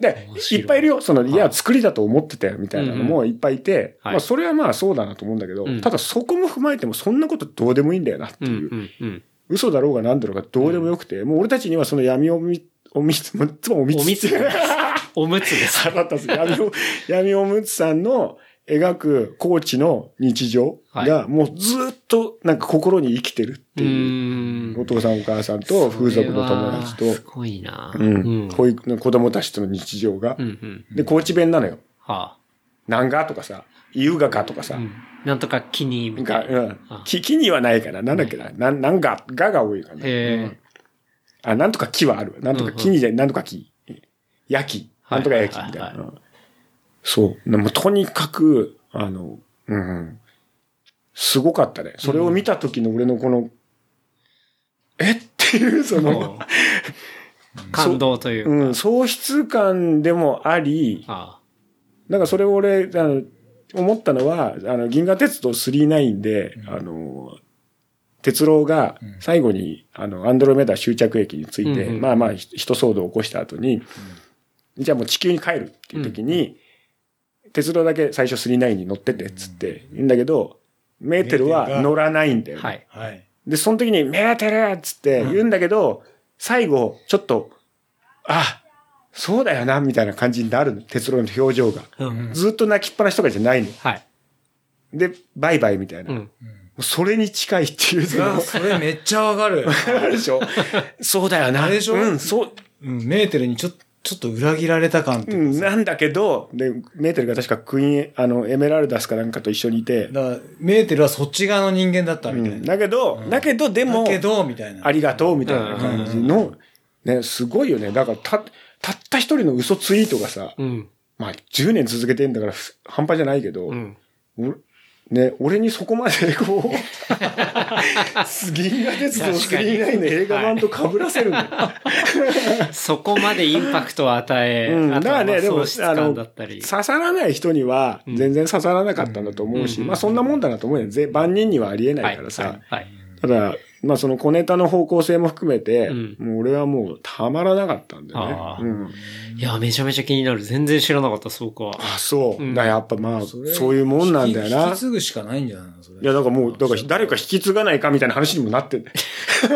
でいいっぱいいるよ。その、いや、作りだと思ってたよ、みたいなのもいっぱいいて、はいまあ、それはまあそうだなと思うんだけど、うんただそこも踏まえてもそんなことどうでもいいんだよなってうんいう。うんうん。嘘だろうが何だろうがどうでもよくて、もう俺たちにはその闇おみ、おみつ、もういつもおみつ。おみつおむつです。腹立つ。闇お、闇おむつさんの描くコーチの日常がもうずっとなんか心に生きてるってういう。お父さんお母さんと風俗の友達とす、ごいな。うん、保育の子供たちとの日常が。で、高知弁なのよ。はなんが？とかさ、優雅かとかあ。さう、ん。なんとか気に、みたが、いな。うんあ。き、木にはないかな。なんだっけな。なん、なんが、がが多いかな。あ、なんとか木はあるわ。なんとか木にで、なんとか木。焼き。なんとか焼き。みたいな。うんそう。でもとにかく、あの、うん。すごかったね。それを見た時の俺のこの、え？っていう、その、感動というか。うん、喪失感でもあり、あなんかそれを俺、あの、思ったのは、あの、銀河鉄道39で、あの、鉄郎が最後に、あの、アンドロメダ終着駅について、うんうんまあまあ、ひ人騒動を起こした後に、じゃあもう地球に帰るっていう時に、鉄郎だけ最初39に乗ってて、つって言うんだけど、メーテルは乗らないんだよ、あ。はい。はい。で、その時に、メーテルっつって言うんだけど、最後、ちょっと、あ、そうだよな、みたいな感じになるの。鉄郎の表情が。うん。ずっと泣きっぱなしとかじゃないの。はい。で、バイバイみたいな。もうん。うそれに近いっていう、それめっちゃわかる。あるでしょ そうだよな。あれでしょ？うん、そう、うん、メーテルにちょっと、ちょっと裏切られた感ってうん、なんだけど、で、メーテルが確かクイーン、あの、エメラルダスかなんかと一緒にいて、だから、メーテルはそっち側の人間だったうん、みたいな。だけど、だけど、でもだ、けど、みたいな。ありがとうみたいな感じの、ね、すごいよね。だから、た、たった一人の嘘ツイートがさ、うん。まあ、10年続けてんだから、ふ半端じゃないけど、うん。おね、俺にそこまでこう、銀河鉄道39の映画版と被らせるんだよ。そこまでインパクトを与え、うん、だからね、でも、あの。刺さらない人には全然刺さらなかったんだと思うし、うんまあそんなもんだなと思うよ。ぜ万人にはありえなはいいからさ。はいはい。ただ、まあその小ネタの方向性も含めて、うんもう俺はもうたまらなかったんだよねうん、いや、めちゃめちゃ気になる。全然知らなかった、そうか。あ、そう。うんだやっぱまあ、れそういうもんなんだよな引き。継ぐしかないんじゃないのそれ。いや、だからもう、だから誰か引き継がないかみたいな話にもなってんだよ。た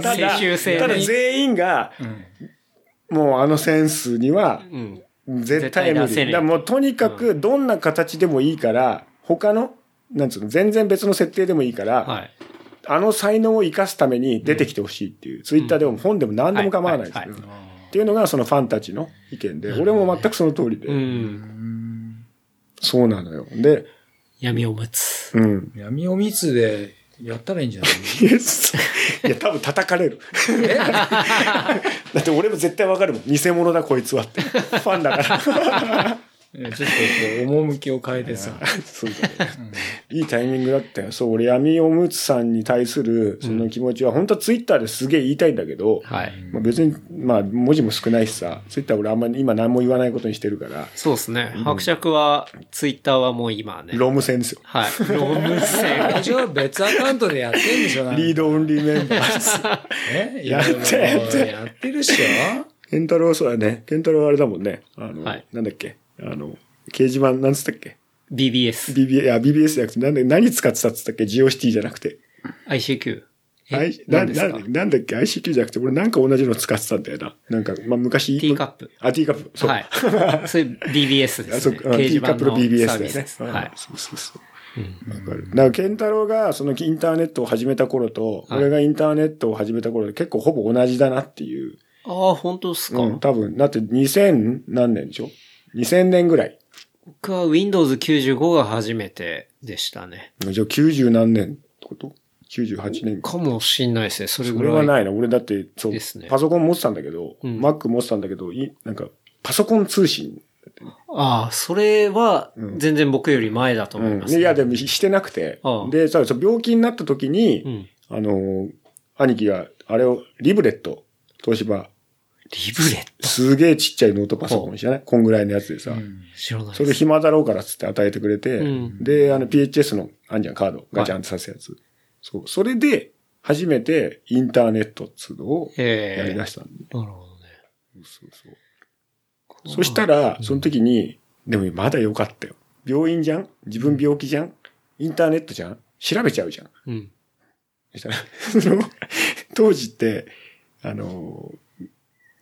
だ、ただ全員が、うん。もうあのセンスにはうん。絶対無理。だもうとにかくどんな形でもいいから、他の、なんつうの、全然別の設定でもいいから、はい。あの才能を生かすために出てきてほしいっていう、ツイッターでも本でも何でも構わないですよ、はいはいっていうのがそのファンたちの意見で、俺も全くその通りで、うん。そうなのよ。で、闇おむつ。うん。闇おみつでやったらいいんじゃない いや多分叩かれる。だって俺も絶対わかるもん。偽物だこいつはって。ファンだから。ちょっとこう、趣を変えてさ。そうだね。いいタイミングだったよ。そう、俺、闇おむつさんに対するその気持ちは、本当はツイッターですげえ言いたいんだけど、はい。まあ、別に、まあ、文字も少ないしさ、ツイッター俺あんまり今何も言わないことにしてるから、そうですね。伯爵は、ツイッターはもう今ね。ロム線ですよ。はい。ロム線。一応別アカウントでやってんでしょなんかリードオンリーメンバーです。え？やってやってやってるっしょ？ケンタロウ、そうだね。ケンタロウはあれだもんね。あの、はいなんだっけ？あの、掲示板、なんつったっけ？BBS。?BB、いや、BBS じゃなくて、なんで、何使ってたっつったっけ？ジオシティじゃなくて。ICQ。え I- な何ですか？ななんだっけ ?ICQ じゃなくて、俺なんか同じの使ってたんだよな。なんか、まあ、昔。ティーカップ。あ、ティーカップ。そう。はい。それ BBS であ、そすね。う、あティーカップの BBS で。すうんはい。そうそうそう。うん。わかる。だから、ケンタロウがそのインターネットを始めた頃と、はい俺がインターネットを始めた頃で結構ほぼ同じだなっていう。ああ、本当ですか、うん、多分。だって2000何年でしょ？?2000 年ぐらい。僕は Windows 95が初めてでしたね。じゃあ90何年ってこと ?98 年か。かもしんないですね。それそぐらい。れはないな。俺だって、そう、ですねパソコン持ってたんだけど、うん Mac 持ってたんだけど、いなんか、パソコン通信。ああ、それはうん全然僕より前だと思います、うん。いや、でもしてなくてああ。で、病気になった時に、うん。あのー、兄貴が、あれを、リブレット、東芝、リブレットすげえちっちゃいノートパソコン知らないこんぐらいのやつでさ、知らな。それ暇だろうからっつって与えてくれて、うんで、あの PHS の、あんじゃん、カード、ガチャンってさすやつ。そう。それで、初めてインターネットっつうのをええやり出したんで。なるほどね。そうそう。そしたら、その時に、でもまだ良かったよ。病院じゃん？自分病気じゃん？インターネットじゃん？調べちゃうじゃん。うん。そしたら、その、当時って、あの、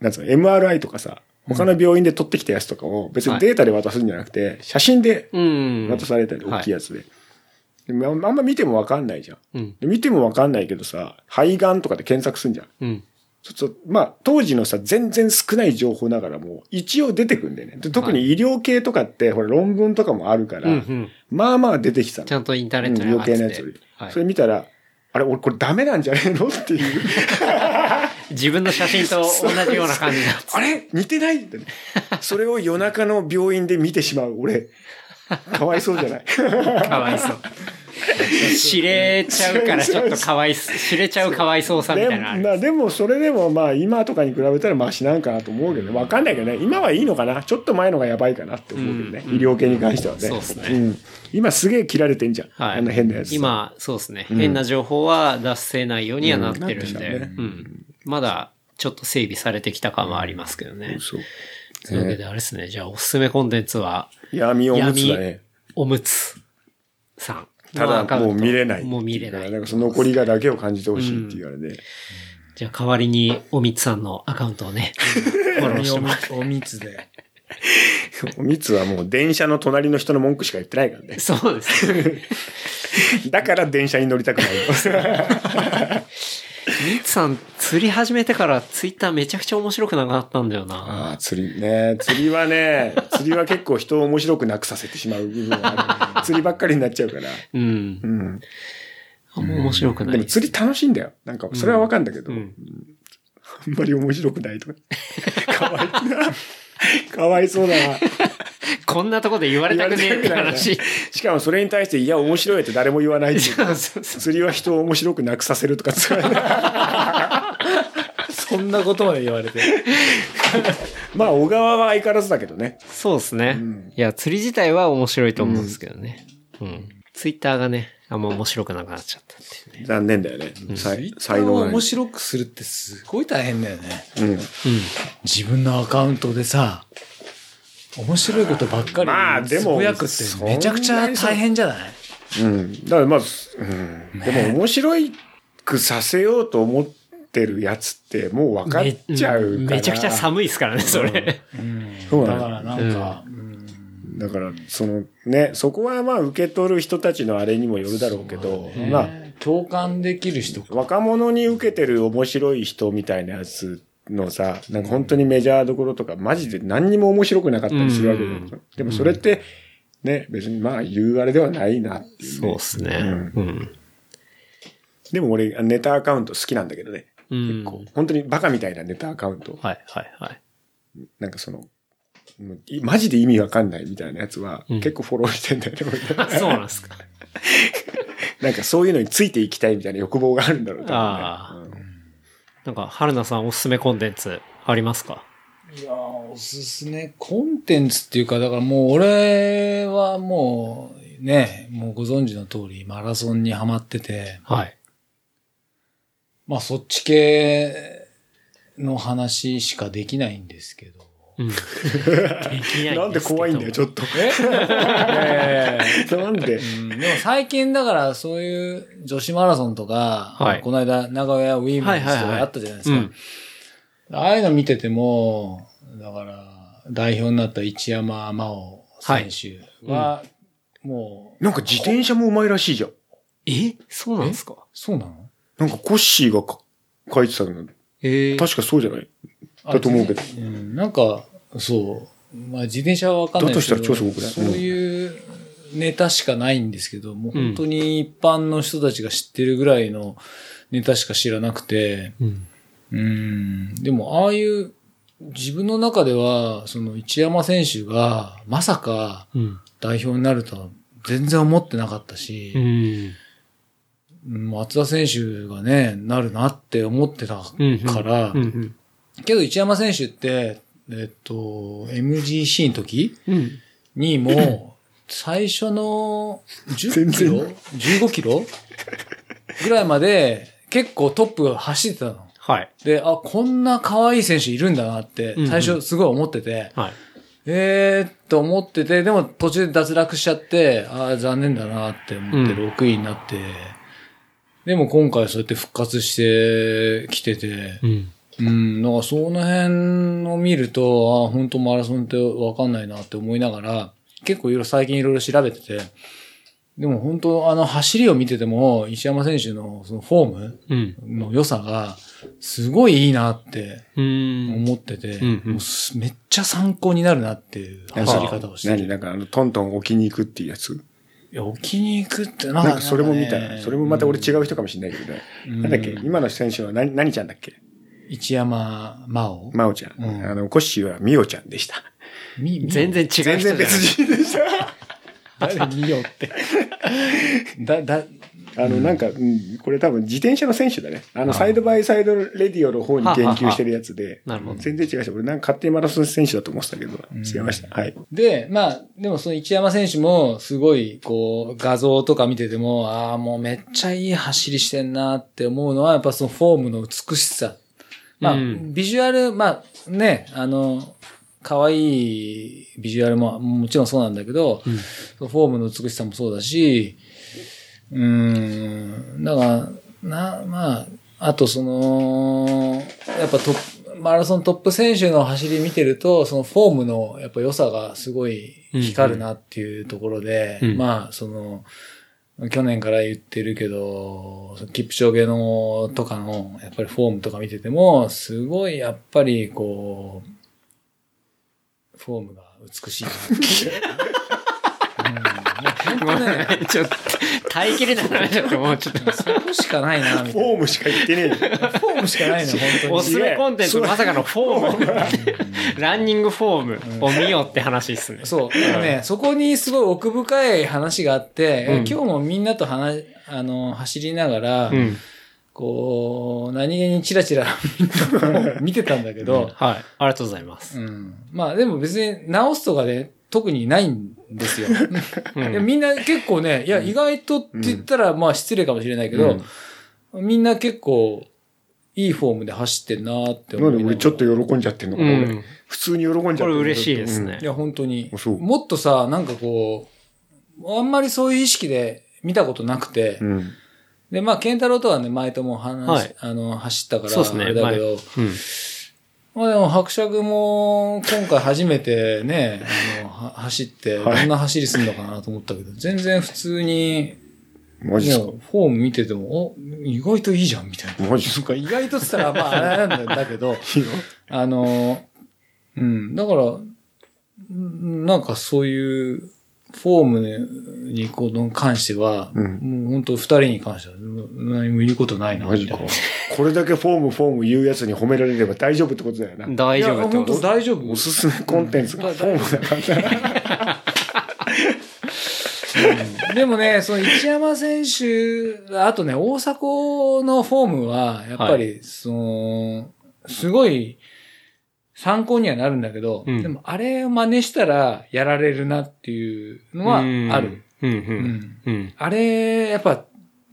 なんつうの、MRI とかさ、他の病院で取ってきたやつとかを別にデータで渡すんじゃなくて、写真でうん。渡されたり、はい大きいやつで。でもあんま見てもわかんないじゃん。見てもわかんないけどさ、肺がんとかで検索すんじゃん。うん。そうそうまあ、当時のさ、全然少ない情報ながらも、一応出てくんだよね。で特に医療系とかって、ほら、論文とかもあるから。まあまあ出てきたのちゃんとインターネットにうん上がってて余計なやつより。はいそれ見たら、あれ、俺これダメなんじゃねえの？っていう。自分の写真と 同じような感じだ。あれ？似てない？ってね。それを夜中の病院で見てしまう俺。かわいそうじゃない？かわいそう。知れちゃうからちょっとかわいそ、知れちゃうかわいそうさみでたいなのある。まあでもそれでもまあ今とかに比べたらマシなんかなと思うけどね。わかんないけどね。今はいいのかな？ちょっと前のがやばいかなって思うけどね。うん医療系に関してはね。そうっすねん。今すげえ切られてんじゃん。はい。あんな変なやつさ。今、そうですね。うん変な情報は出せないようにはなってるんで、うん。まだ、ちょっと整備されてきた感はありますけどね。そう。というわけであれですね。じゃあ、おすすめコンテンツは、闇おむつだね。おむつさん。ただもう見れない。もう見れない。なんかその残りがだけを感じてほしいっていうあれで。じゃあ、代わりに、おみつさんのアカウントをね、フォローしてもらって。お密で。おみつはもう電車の隣の人の文句しか言ってないからね。そうですね。だから電車に乗りたくない。みつさん、釣り始めてからツイッターめちゃくちゃ面白くなくなったんだよな。ああ、釣りね。釣りはね、釣りは結構人を面白くなくさせてしまう部分がある。釣りばっかりになっちゃうから。うんう。ん。あんま面白くない。でも釣り楽しいんだよ。なんか、それはわかんだけど、うんあんまり面白くないとか。かわいいな。かわいそうだな。こんなとこで言われたくねえって話。しかもそれに対して、いや、面白いって誰も言わないってい釣りは人を面白くなくさせるとか使わない。そんなことまで言われて。まあ、小川は相変わらずだけどね。そうですね。んいや、釣り自体は面白いと思うんですけどね。うん。ツイッターがね、あんま面白くなくなっちゃったっていうね。残念だよね。才才能がない面白くするってすごい大変だよね。うん。うん。自分のアカウントでさ、面白いことばっかりまあでもつぶやくってめちゃくちゃ大変じゃない？うん。だからまず、うん。でも面白くさせようと思ってるやつってもう分かっちゃうから。めめちゃくちゃ寒いですからね、それ。そうなのだからなんか、だから、そのね、そこはまあ受け取る人たちのあれにもよるだろうけど、まあ、共感できる人か。若者に受けてる面白い人みたいなやつのさ、なんか本当にメジャーどころとか、マジで何にも面白くなかったりするわけだよ。うんでもそれって、ね、別にまあ言うあれではないなっていう、ね。そうですね。うんうん。でも俺、ネタアカウント好きなんだけどね。うん結構。本当にバカみたいなネタアカウント。はい、はい、はい。なんかその、マジで意味わかんないみたいなやつは、うん結構フォローしてんだよね。そうなんですか。なんかそういうのについていきたいみたいな欲望があるんだろう、ねあーうんなんか、春菜さんおすすめコンテンツありますか？いやーおすすめコンテンツっていうか、だからもう俺はもうね、もうご存知の通りマラソンにハマってて、はい。まあそっち系の話しかできないんですけど。うん。ないなんで怖いんだよ、ちょっと。え？なんで？うんでも最近だからそういう女子マラソンとか、はい。この間長屋ウィーメンズとかあったじゃないですか。うんああいうの見てても、だから代表になった一山真央選手は、もう、なんか自転車もうまいらしいじゃん。え？そうなんですか？そうなの？なんかコッシーがか書いてたの。ええ確かそうじゃない？だと思うけど。うん、なんか、そう。まあ自転車はわかんないですけど。だとしたら超すごくない？そういうネタしかないんですけど、もう本当に一般の人たちが知ってるぐらいのネタしか知らなくて、うん。うん、でもああいう、自分の中では、その一山選手がまさかうん。代表になるとは全然思ってなかったし、うん。うん松田選手がね、なるなって思ってたうん。から、うん。けど一山選手って、えっと、MGC の時？うん。にも、最初の10全然キロ ?15 キロ？ぐらいまで結構トップ走ってたの。はい。で、あ、こんな可愛い選手いるんだなってうんう、ん最初すごい思ってて、はい。えーっと思ってて、でも途中で脱落しちゃって、ああ、残念だなって思ってうん6位になって、でも今回そうやって復活してきてて、うん。うん、だからその辺を見ると、あ本当マラソンってわかんないなって思いながら、結構いろいろ最近いろいろ調べてて、でも本当あの走りを見てても、石山選手のそのフォームうん。の良さが、すごいいいなってうん。思ってて、うめっちゃ参考になるなっていう走り方をしてる。何なんかあの、トントン置きに行くっていうやつ？いや、置きに行くってなんかなんかそれも見たそれもまた俺違う人かもしれないけどね。うんなんだっけ？今の選手は何、何ちゃんだっけ？一山真央？真央ちゃん。うんあの、コッシーはミオちゃんでした。みみ全然違う人全然別人でした。誰見よって？だ、だ、あの、なんか、うんこれ多分自転車の選手だね。あの、サイドバイサイドレディオの方に研究してるやつで。なるほど全然違いました。俺なんか勝手にマラソン選手だと思ってたけど、違いました。はい。で、まあ、でもその一山選手も、すごい、こう、画像とか見てても、ああ、もうめっちゃいい走りしてんなって思うのは、やっぱそのフォームの美しさ。まあ、うん。ビジュアル、まあ、ね、あの、可愛いビジュアルももちろんそうなんだけど、そのフォームの美しさもそうだし、うーん、だから、な、まあ、あとその、やっぱトップ、マラソントップ選手の走り見てると、そのフォームのやっぱ良さがすごい光るなっていうところで、うん。まあ、その、去年から言ってるけど、キプチョゲのとかの、やっぱりフォームとか見てても、すごいやっぱりこう、フォームが美しいなって。ね、ちょっと、耐えきれなくなっちゃって、もうちょっと。そこしかないな、みたいな。フォームしか言ってねえよ。フォームしかないの、本当に。おすすめコンテンツ、まさかのフォーム。ランニングフォームを見よって話ですね。そう。でもね、そこにすごい奥深い話があって、うん今日もみんなと話、あの、走りながら、うん。こう、何気にチラチラ見てたんだけど、はい。ありがとうございます。うん。まあでも別に直すとかで特にないんですよ。うんでみんな結構ね、いや、意外とって言ったらまあ失礼かもしれないけど、みんな結構いいフォームで走ってんなって思ないんで俺ちょっと喜んじゃってんのかな、うん俺。普通に喜んじゃってるこれ嬉しいですねいや、本当に。もっとさ、なんかこう、あんまりそういう意識で見たことなくて、うん。うん。で、まあ、ケンタロウとはね、前とも話、はいあの、走ったから、そうですねあれだけど、うん。まあでも、伯爵も、今回初めてね、あの、は走って、はい。どんな走りするのかなと思ったけど、全然普通に、マジっすか？もう、フォーム見てても、お、意外といいじゃん、みたいな。マジっすか？意外とって言ったら、まあ、あれなんだけど、あの、うん、だから、うんなんかそういう、フォームにこの関しては、うんもう本当二人に関しては何も言うことないな、マジかみたいな。。これだけフォーム、フォーム言うやつに褒められれば大丈夫ってことだよな。大丈夫ってこと大丈夫。おすすめコンテンツがフォームだから。でもね、その一山選手、あとね、大迫のフォームは、やっぱり、その、すごい参考にはなるんだけど、うんでもあれを真似したらやられるなっていうのはある。。うん。う。うんん。うん。あれ、やっぱ、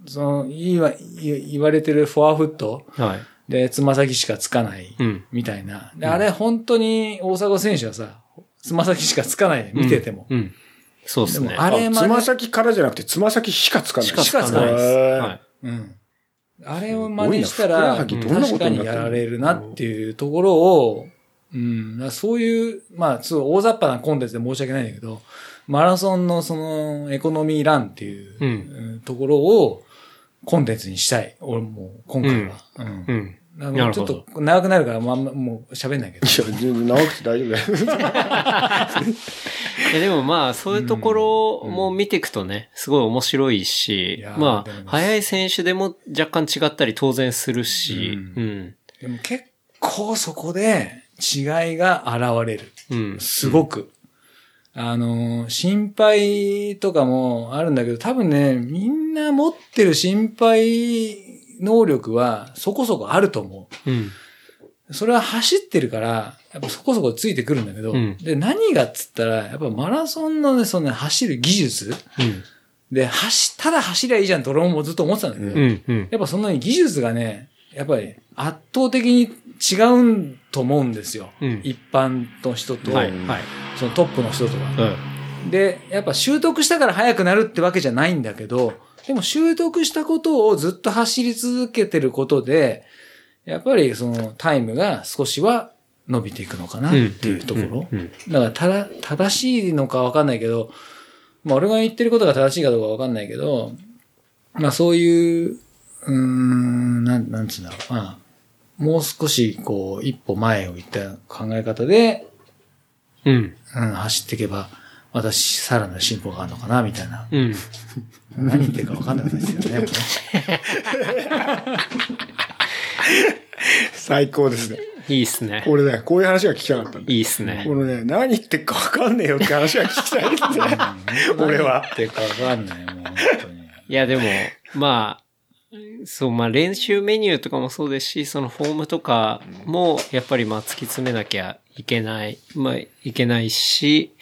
その、言わ、言言われてるフォアフットはい。で、つま先しかつかない、うん。みたいな。で、あれ、本当に大迫選手はさ、つま先しかつかないね、見てても。うん。そうですね。でもあれつま先からじゃなくて、つま先しかつかない。しかつかないです。い。うん。あれを真似したら、確かにやられるなっていうところを、うん、そういう、まあ、すごい大雑把なコンテンツで申し訳ないんだけど、マラソンのそのエコノミーランっていう、ところをコンテンツにしたい。俺もう今回は。うんうん。あのなるほどちょっと長くなるから、まあ、もう喋んないけど。いや、全然長くて大丈夫だよ。いやでもまあ、そういうところも見ていくとね、すごい面白いしまあ、速い選手でも若干違ったり当然するし、ううん。でも結構そこで違いが現れる。うん。すごく。あの、心配とかもあるんだけど、多分ね、みんな持ってる心配能力はそこそこあると思う。うん。それは走ってるから、やっぱそこそこついてくるんだけど、うんで、何がっつったら、やっぱマラソンのね、そのね、走る技術うん。で、走、ただ走りゃいいじゃんって俺もずっと思ってたんだけど、うん。うん。やっぱその技術がね、やっぱり圧倒的に違うんと思うんですよ。うん一般の人と、はい。はい。そのトップの人とは。うん。で、やっぱ習得したから速くなるってわけじゃないんだけど、でも習得したことをずっと走り続けてることで、やっぱりそのタイムが少しは伸びていくのかなっていうところ。うんうんだからただ、正しいのかわかんないけど、まあ俺が言ってることが正しいかどうかわかんないけど、まあそういう、うーん、なん、なんつうんだろう。まあ、もう少しこう一歩前を行った考え方で、うん。うん、走っていけば、私、さらなる進歩があるのかな、みたいな。うん。何言ってるか分かんないですよね。最高ですね。いいっすね。俺ね、こういう話が聞きたかったんだ。いいっすね。このね、何言ってるか分かんねえよって話が聞きたいですね。俺は何言ってるか分かんない、もう本当に。いや、でも、まあ、そう、まあ練習メニューとかもそうですし、そのフォームとかも、やっぱりまあ突き詰めなきゃいけない、まあいけないし、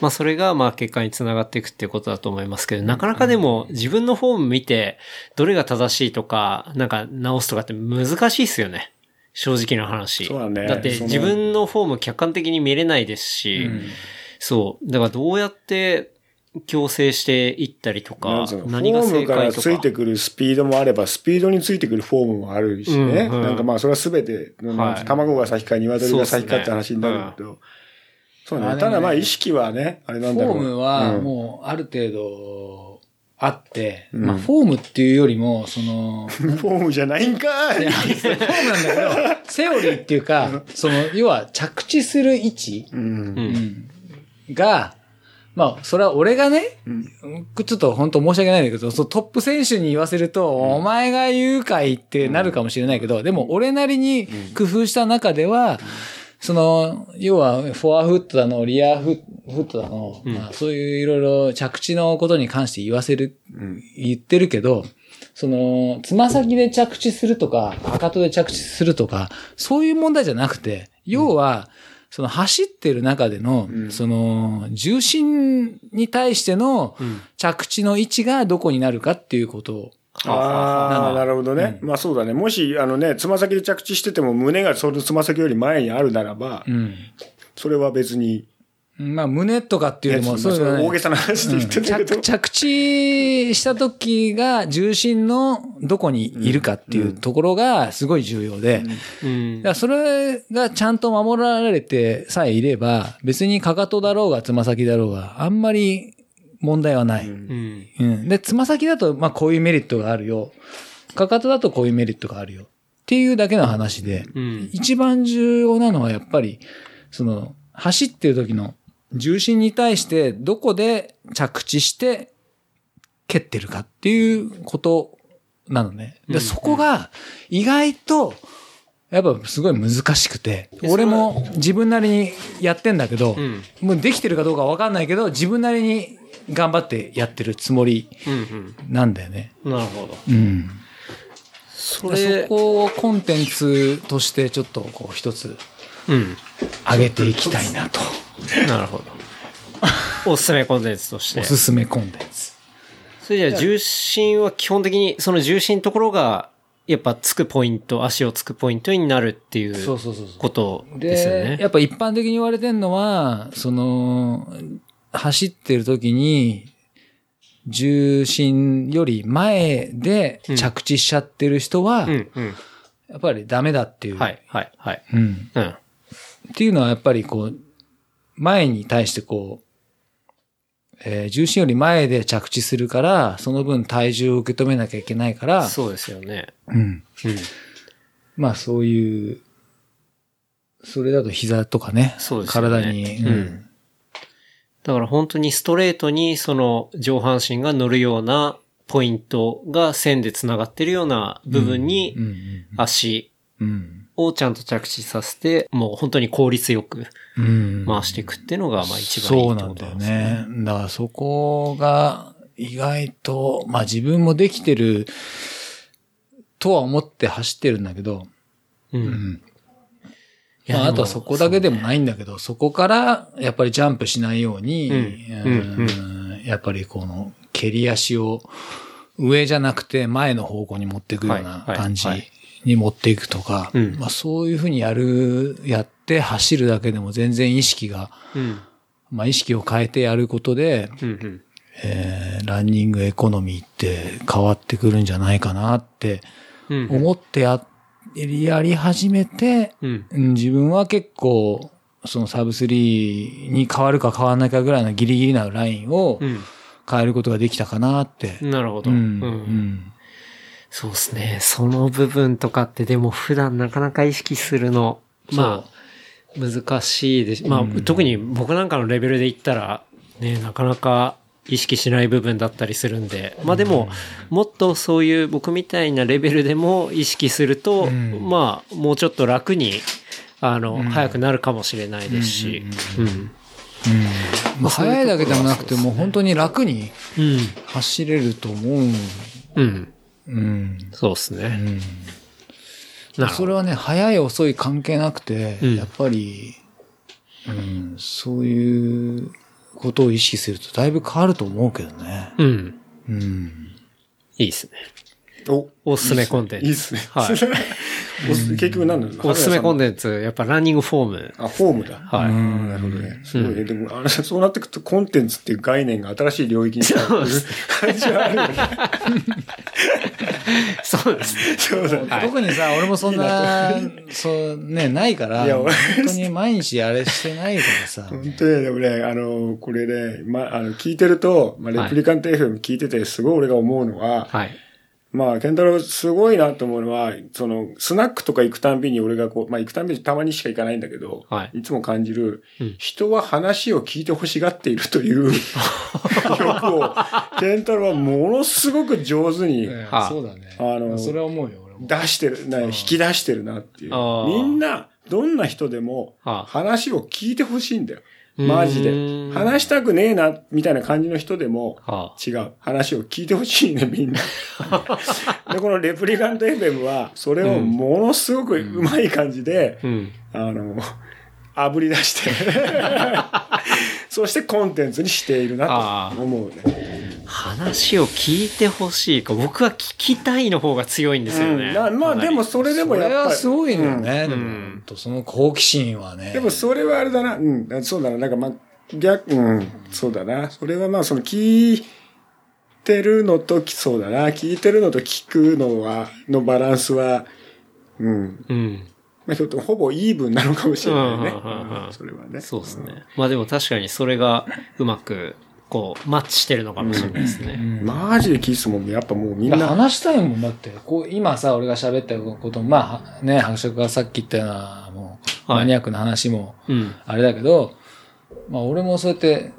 まあそれがまあ結果につながっていくっていうことだと思いますけど、なかなかでも自分のフォーム見て、どれが正しいとか、なんか直すとかって難しいっすよね。正直な話。そうだねそのって自分のフォーム客観的に見れないですし、そう。だからどうやって強制していったりとかなんつうの、何がフォームから正解とか。ついてくるスピードもあれば、スピードについてくるフォームもあるしね。うんうんなんかまあ、それはすべて、はい卵が先か鶏が先かって話になるけど。そうね。ただまあ、意識はね、あれなんフォだろう。ームはうんもうある程度あって、うんまあフォームっていうよりも、その、フォームじゃないんかいフォームなんだけど、セオリーっていうか、その、要は着地する位置、うん。うんが、まあ、それは俺がね、うん。ちょっと本当申し訳ないんだけど、そうトップ選手に言わせると、お前が言うかいってなるかもしれないけど、でも俺なりに工夫した中では、その、要は、フォアフットだの、リアフットだの、うん。まあ、そういういろいろ着地のことに関して言わせる、うん。言ってるけど、その、つま先で着地するとか、かかとで着地するとか、そういう問題じゃなくて、要は、その走ってる中での、うんその、重心に対してのうん着地の位置がどこになるかっていうことを、ああ、なるほどね。まあそうだね。もし、あのね、つま先で着地してても胸がそのつま先より前にあるならば、うん。それは別に、まあ、胸とかっていうよりも、そういう大げさな話で言ってたけど着、着地した時が重心のどこにいるかっていうところがすごい重要で、うんだからそれがちゃんと守られてさえいれば、別にかかとだろうがつま先だろうが、あんまり問題はない。うん。うん。で、つま先だと、まあこういうメリットがあるよ。かかとだとこういうメリットがあるよ。っていうだけの話で、うん。一番重要なのはやっぱり、その、走ってる時の重心に対してどこで着地して蹴ってるかっていうことなのね。で、そこが意外と、やっぱすごい難しくて、俺も自分なりにやってんだけど、うん。もうできてるかどうかわかんないけど、自分なりに頑張ってやってるつもりうん。なんだよね。うん。なるほど。うん。そこをコンテンツとしてちょっとこう一つうん。上げていきたいなと。なるほど。おすすめコンテンツとしてお。すすめコンテンツ。それじゃあ重心は基本的に、その重心のところが、やっぱつくポイント、足をつくポイントになるっていうそうそうそうそう。ことですよで、ね。やっぱ一般的に言われてるのは、その、走ってる時に、重心より前で着地しちゃってる人は。やっぱりダメだっていう。はい、はい、はい。うん。うん。っていうのはやっぱりこう、前に対してこう、えー重心より前で着地するから、その分体重を受け止めなきゃいけないから、そうですよね。うん。うん。まあそういう、それだと膝とかね、そうですよね。体に、うん。だから本当にストレートにその上半身が乗るようなポイントが線で繋がってるような部分にうんうん。足。うんをちゃんと着地させて、もう本当に効率よくうん。回していくっていうのがまあ一番いいってそうなんだよね。ね。だからそこが意外と、まあ自分もできてるとは思って走ってるんだけど、う。うん。ん。まあ、あとはそこだけでもないんだけど、そこからやっぱりジャンプしないように、うん。うん。やっぱりこの蹴り足を上じゃなくて前の方向に持っていくようなはい。はい。感じはいに持っていくとか、うんまあそういうふうにやる、やって走るだけでも全然意識が、うん。まあ意識を変えてやることで、うんうん。えーランニングエコノミーって変わってくるんじゃないかなってうん。思ってや、やり始めて、うん。うん自分は結構、そのサブ3に変わるか変わらないかぐらいのギリギリなラインをうん。変えることができたかなって。なるほど。うん。そうですね。その部分とかってでも普段なかなか意識するの、まあ、難しいです。まあ、うん特に僕なんかのレベルで言ったら、ね、なかなか意識しない部分だったりするんで、まあでも、もっとそういう僕みたいなレベルでも意識すると、うんまあ、もうちょっと楽に、あの、ん早くなるかもしれないですし、うん。まあ、速いだけでもなくて、もう本当に楽にうん。走れると思う。うん。うん。そうですね。うん。それはね、速い遅い関係なくて、うんやっぱり、うん、そういうことを意識するとだいぶ変わると思うけどね。うん。うん。いいですね。お、おすすめコンテンツ。いいっすね。はい おす結局何なの？おすすめコンテテンツ、やっぱランニングフォーム。あ、フォームだ。はいうんなるほどね。すごいね。でも、あの、そうなってくると、コンテンツっていう概念が新しい領域に来たっていう感じはあるよね。そうです ね。そうだね。特にさ、俺もそんな、そうね、ないから、いや俺本当に毎日あれしてないからさ。本当にでもね、あの、これね、ま、あの、聞いてると、まあ、レプリカント FM 聞いてて、すごい俺が思うのは、はい。まあ、ケンタロウすごいなと思うのは、その、スナックとか行くたんびに俺がこう、まあ行くたんびにたまにしか行かないんだけど、はい。いつも感じる、うん。人は話を聞いて欲しがっているという 欲を、ケンタロウはものすごく上手にあそうだね。あのそれは思うよ、俺も。出してる、な引き出してるなっていう。みんな、どんな人でもあ。話を聞いてほしいんだよ。マジで。話したくねえな、みたいな感じの人でも、は違う。話を聞いてほしいね、みんな。で、このレプリカント FM は、それをものすごくうまい感じで、あ。うん。あの、炙り出して、そしてコンテンツにしているなと思うね。話を聞いてほしいか。僕は聞きたいの方が強いんですよね。うんなまあでも、それでそもやっぱり。れはすごいのよね。んでも、うん本当その好奇心はね。でもそれはあれだな。うん、そうだな。なんかまあ、逆、うん、そうだな。それはまあ、その聞いてるのと、そうだな。聞いてるのと聞くのは、のバランスは、うん。うん。まあ、ひょっとほぼイーブンなのかもしれないね。うんうんうんうんうんそれはね。そうですね。まあでも確かにそれがうまく、こう、マッチしてるのかもしれないですね。マジで聞いてたもん、やっぱもうみんな。話したいもんだって、こう、今さ、俺が喋ったこと、まあ、ね、白色がさっき言ったような、もう、はいマニアックな話も、うん。あれだけど、まあ、俺もそうやって、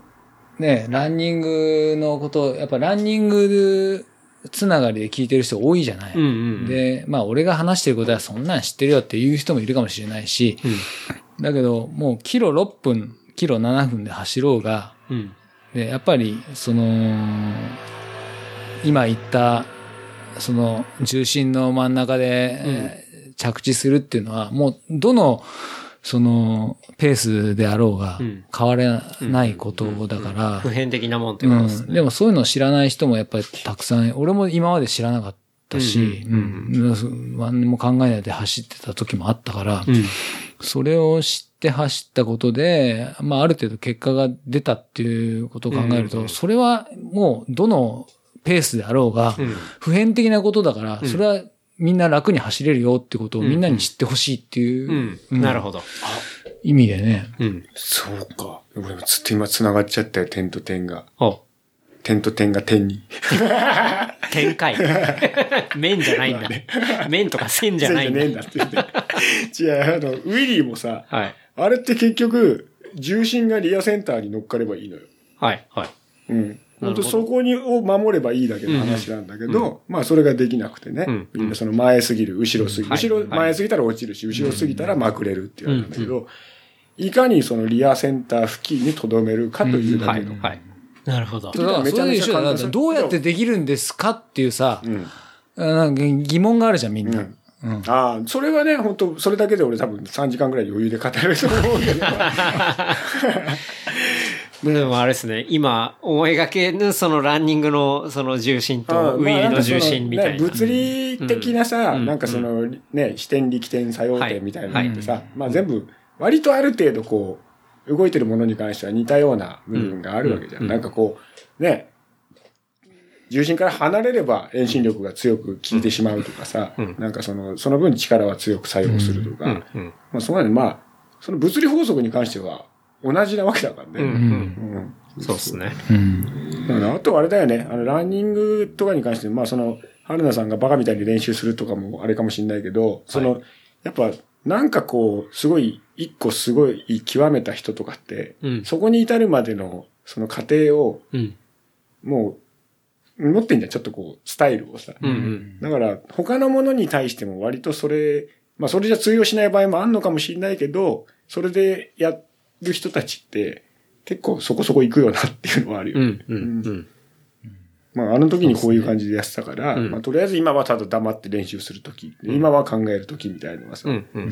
ね、ランニングのこと、やっぱランニングつながりで聞いてる人多いじゃない。うんうん。、で、まあ、俺が話してることはそんなん知ってるよっていう人もいるかもしれないし、うん。だけど、もう、キロ6分、キロ7分で走ろうが、うん。で、やっぱり、その、今言った、その、重心の真ん中で、えー着地するっていうのは、もう、どの、その、ペースであろうがうん、変わらないことだから。普、遍的なもんってことですね。でもそういうのを知らない人もやっぱりたくさん、俺も今まで知らなかったし、ううんん、何も考えないで走ってた時もあったから、うん。それを知って走ったことで、まあある程度結果が出たっていうことを考えると、うん。それはもうどのペースであろうが、うん。普遍的なことだから、うん。それはみんな楽に走れるよってことをみんなに知ってほしいっていう、うん。うんなるほど。意味でね。うん。そうか。俺もずっと今繋がっちゃったよ、点と点が。お、点と点が点に。展開。面じゃないんだ。面とか線じゃないんだ。ねえんだって言って。違う、あの、ウィリーもさ、はい。あれって結局、重心がリアセンターに乗っかればいいのよ。はい。はい。うん。本当そこにを守ればいいだけの話なんだけど、まあそれができなくてね。うんみんなその前すぎる、後ろすぎる。はい後ろ、はい前すぎたら落ちるし、後ろすぎたらまくれるって言われたんだけど、いかにそのリアセンター付近に留めるかというだはい。けの。はい。なるほど。だからめちゃめちゃどうやってできるんですかっていうさ、うん。なんか疑問があるじゃん、みんな。うんうんああ、それはね、本当それだけで俺多分3時間ぐらい余裕で語れると思うけど。でもあれですね、今、思いがけぬそのランニングのその重心とウィーリの重心みたいな。まあんかそのね物理的なさ、うん。なんかその、ね、視点力点作用点みたいなのってさ、はい。まあ全部、割とある程度こう、動いてるものに関しては似たような部分があるわけじゃん。うん。なんかこう、ね、重心から離れれば遠心力が強く効いてしまうとかさ、うん。なんかその、その分力は強く作用するとか。まあそうなんで、まあ、その物理法則に関しては同じなわけだからね。うん。うん。うんそうですね。うん。あとはあれだよね、あの、ランニングとかに関して、まあその、春菜さんがバカみたいに練習するとかもあれかもしれないけど、その、やっぱ、なんかこう、すごい、一個すごい極めた人とかって、うん。そこに至るまでの、その過程を、うん。もう、持ってんじゃん、ちょっとこう、スタイルをさ。うん。うん。だから、他のものに対しても割とそれ、まあそれじゃ通用しない場合もあんのかもしれないけど、それでやる人たちって、結構そこそこ行くよなっていうのはあるよ。うん。うん。うん。まあ、あの時にこういう感じでやってたから、うんまあ、とりあえず今はただ黙って練習する時、今は考える時みたいのがさ、うん。うん。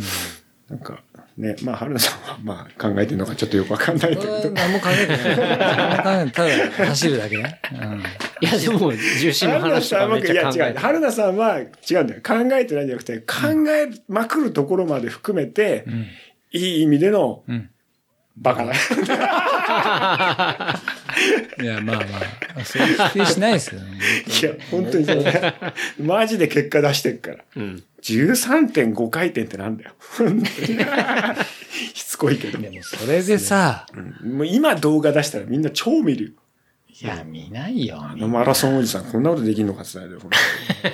なんか、ね、まあ、春菜さんはまあ、考えてるのかちょっとよくわかんないけど、何も考えてない。何も考えてない。ただ走るだけね。いや、でも、重心の春菜話とかめっさんは、いや違う、ちゃ考えて春菜さんは違うんだよ。考えてないんじゃなくて、考えまくるところまで含めて、うん。うん。いい意味でのうん。バカだ。いや、まあまあ、それ否定しないですよ。いや、本当にそうね。マジで結果出してるから。うん。13.5回転ってなんだよ。本当にしつこいけど。でもそれでさ、もう今動画出したらみんな超見るよ。いや、見ないよ。あのマラソンおじさんこんなことできんのかって言っ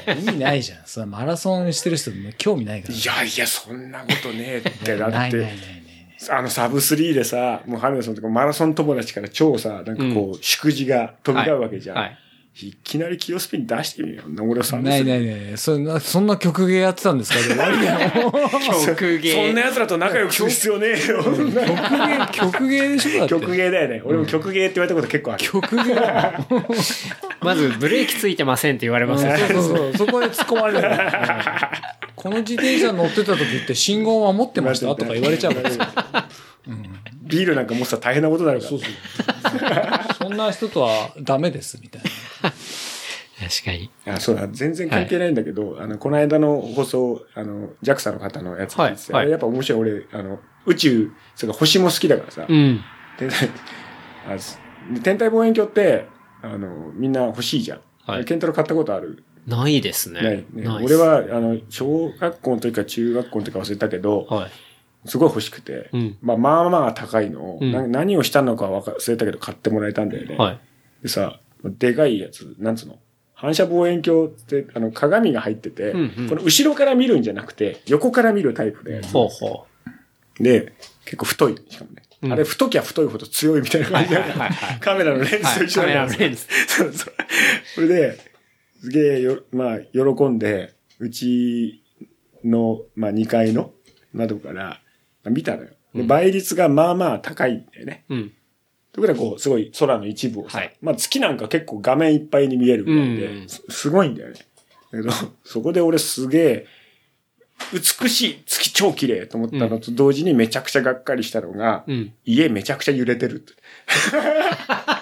たら意味ないじゃん。そのマラソンしてる人も興味ないから。にいやいや、そんなことねえって、だっないないないないて、あのサブ3でさ、もう春菜さんとかマラソン友達から超さ、なんかこう、祝辞が飛び交うわけじゃん。はい。いきなり清スピン出してみよう。俺はサブ3。ないないない。そんな、そんな曲芸やってたんですか？曲芸。そんな奴らと仲良くする必要ねえよ。曲芸、曲芸でしょだって。曲芸だよね。俺も曲芸って言われたこと結構ある。曲芸。まず、ブレーキついてませんって言われますよ。そうそうそう。そこで突っ込まれる。この自転車乗ってた時って信号を守ってました？とか言われちゃうから。ビールなんか持ってたら大変なことになるから。そうそう。そんな人とはダメです、みたいな。確かに。あ、そうだ、全然関係ないんだけど、あの、この間の放送、あの、JAXA の方のやつ聞いてて、はいはいあれやっぱ面白い。俺、あの、宇宙、それから星も好きだからさ、うん。天体天体望遠鏡って、あの、みんな欲しいじゃん。はいケンタロウ買ったことある、ないですね。ないねない俺は、あの、小学校の時か中学校の時か忘れたけど、はい。すごい欲しくて、うんまあまあまあ高いのを、うんな何をしたのかは忘れたけど買ってもらえたんだよね。はい。でさ、でかいやつ、なんつうの？反射望遠鏡って、あの、鏡が入ってて、うんうんこの後ろから見るんじゃなくて、横から見るタイプのやつ。ほうほで、結構太い。しかもね。うんあれ、太きゃ太いほど強いみたいな感じだカメラのレンズと一緒だからはいカメラのレンズ そうそう。それで、すげえよ、まあ、喜んで、うちの、まあ、2階の窓から、まあ見たのよ。で倍率がまあまあ高いんだよね。う。うん。ということは、こう、すごい空の一部をさ、はいまあ月なんか結構画面いっぱいに見えるみたいで、うんすすごいんだよね。だけど、そこで俺すげえ、美しい月超綺麗と思ったのと同時にめちゃくちゃがっかりしたのが、うん。家めちゃくちゃ揺れてるって。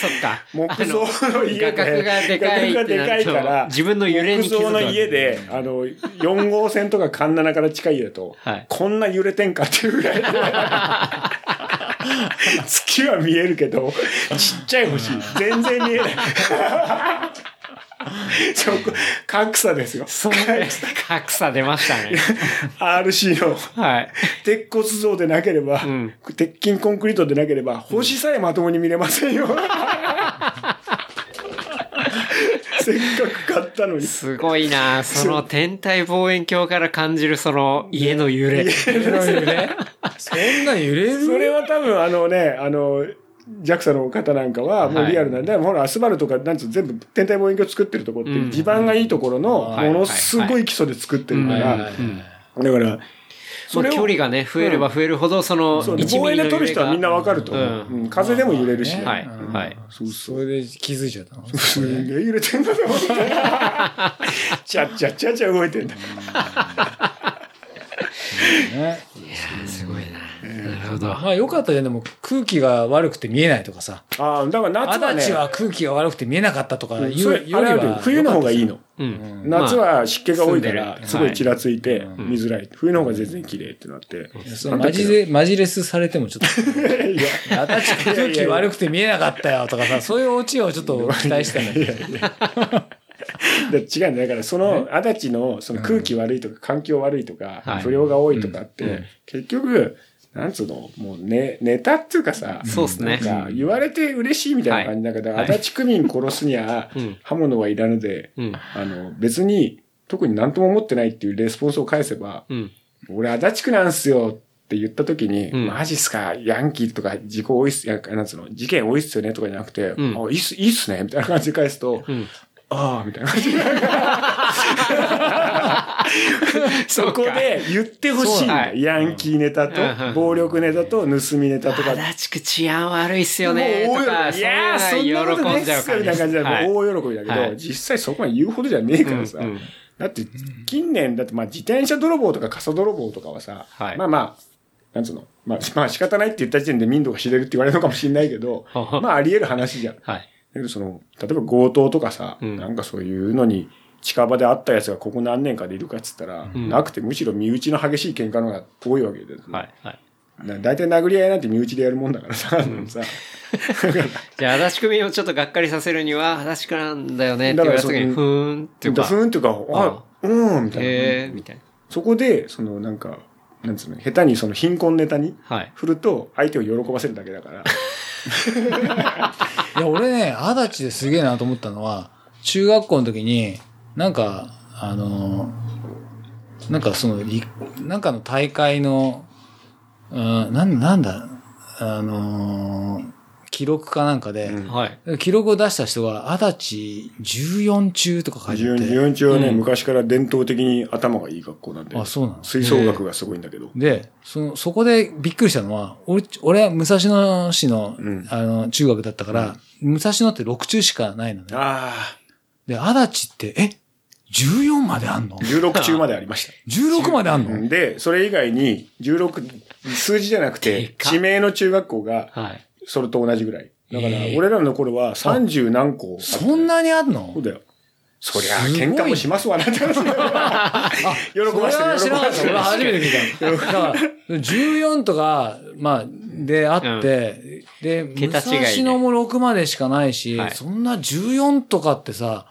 そっか。木造の家で。画角がでかいがでかいから、自分の揺れに木造の家で、あの、4号線とか環七から近い家だと、はいこんな揺れてんかっていうぐらい。月は見えるけど、ちっちゃい星、全然見えない。そこ、格差ですよ。そうね。格差出ましたね。RC のはい。鉄骨造でなければ、ん鉄筋コンクリートでなければ、星さえまともに見れませんよ。せっかく買ったのに。すごいなその天体望遠鏡から感じるその家の揺れ。そんな揺れる？それは多分あのね、あの、JAXA の方なんかはもうリアルなんで、ほら、アスバルとか、なんつう全部天体望遠鏡作ってるとこって、うん地盤がいいところの、はいものすごい基礎で作ってるかはいら、はいはいだから、その距離がね、増えれば増えるほど、そのそう、1ミリの揺れが。望遠で撮る人はみんなわかると思う。うんうん風でも揺れるしね。はいうんはいそれで気づいちゃったの？すげえ揺れてんだと思って。ちゃっちゃっちゃっちゃ動いてんだ。ね。すごいな。なるほど。まあよかったじゃん。でも空気が悪くて見えないとかさ。ああ、だから夏はね足立、は空気が悪くて見えなかったとかうん言そうれあれあるよりは。冬の方がいいの。うん。夏は湿気が多いかまあ、らすごいちらついて見づらい。冬の方が全然綺麗ってなって。マジで、マジレスされてもちょっと。いや、空気悪くて見えなかったよとかさ、そういうオチをちょっと期待したんだけど。で違うんだよだからその足立のその空気悪いとか環境悪いとかはい不良が多いとかって、うん結局なんつうの？もうねネタっていうかさそうっすねなんか言われて嬉しいみたいな感じだから、はい足立区民殺すにはうん刃物はいらぬで、うん。あの別に特に何とも思ってないっていうレスポンスを返せば、うん。俺足立区なんすよって言った時に、うんマジっすかヤンキーとか事故多いっす、いやなんつうの、事件多いっすよねとかじゃなくて、うんあいいっす、いいっすねみたいな感じで返すと、うん。ああ、みたいな感じで。そこで言ってほしい。ヤンキーネタうん。と、暴力ネタと、盗みネタとか。足立区治安悪いっすよね。いやー、そんなことのないっすよ、みたいな感じで、はい。もう大喜びだけど、はい。実際そこまで言うほどじゃねえからさ。うんうん。だって、近年、だってまあ自転車泥棒とか傘泥棒とかはさ、はい。まあまあ、なんつうの、まあ、まあ仕方ないって言った時点で民度が知れるって言われるのかもしれないけど、まああり得る話じゃん。だはい。けどその、例えば強盗とかさ、うん。なんかそういうのに近場で会ったやつがここ何年かでいるかっつったら、んなくてむしろ身内の激しい喧嘩の方が多いわけで、はい。はい。な大体殴り合いなんて身内でやるもんだからさ、さ じゃあ、足立区民をちょっとがっかりさせるには、足立区なんだよねって言われた時に、だからそふーんっていうか、ふーんっていうか、あ、うん、みたいな。へーみたいな。そこで、そのなんか、なんつうの、下手にその貧困ネタにはい。振ると、相手を喜ばせるだけだから。いや、俺ね、足立ですげえなと思ったのは、中学校の時に、なんか、あの、なんかその、りなんかの大会の、うん、なんなんだ、あの、記録かなんかで、うんはい。記録を出した人が、足立14中とか書いてあって。日本中はね、うん昔から伝統的に頭がいい学校なんで。あ、そうなの吹奏楽がすごいんだけど。で、その、そこでびっくりしたのは、俺、俺は武蔵野市の、うんあの、中学だったから、武蔵野って6中しかないのね。あで、足立って、え ?14 まであんの？あ、16中までありました。?16 まであんの？で、それ以外に、16、数字じゃなくでて、地名の中学校が、はい。それと同じぐらい。だから俺らの頃は30何校。そんなにあんの？そうだよ。そりゃ、喧嘩もしますわなって話。喜ばして。喜ばしてる俺初めて聞いた。だから、14とか、まあ、であって、で、武桁違いで蔵野も6までしかないし、はいそんな14とかってさ、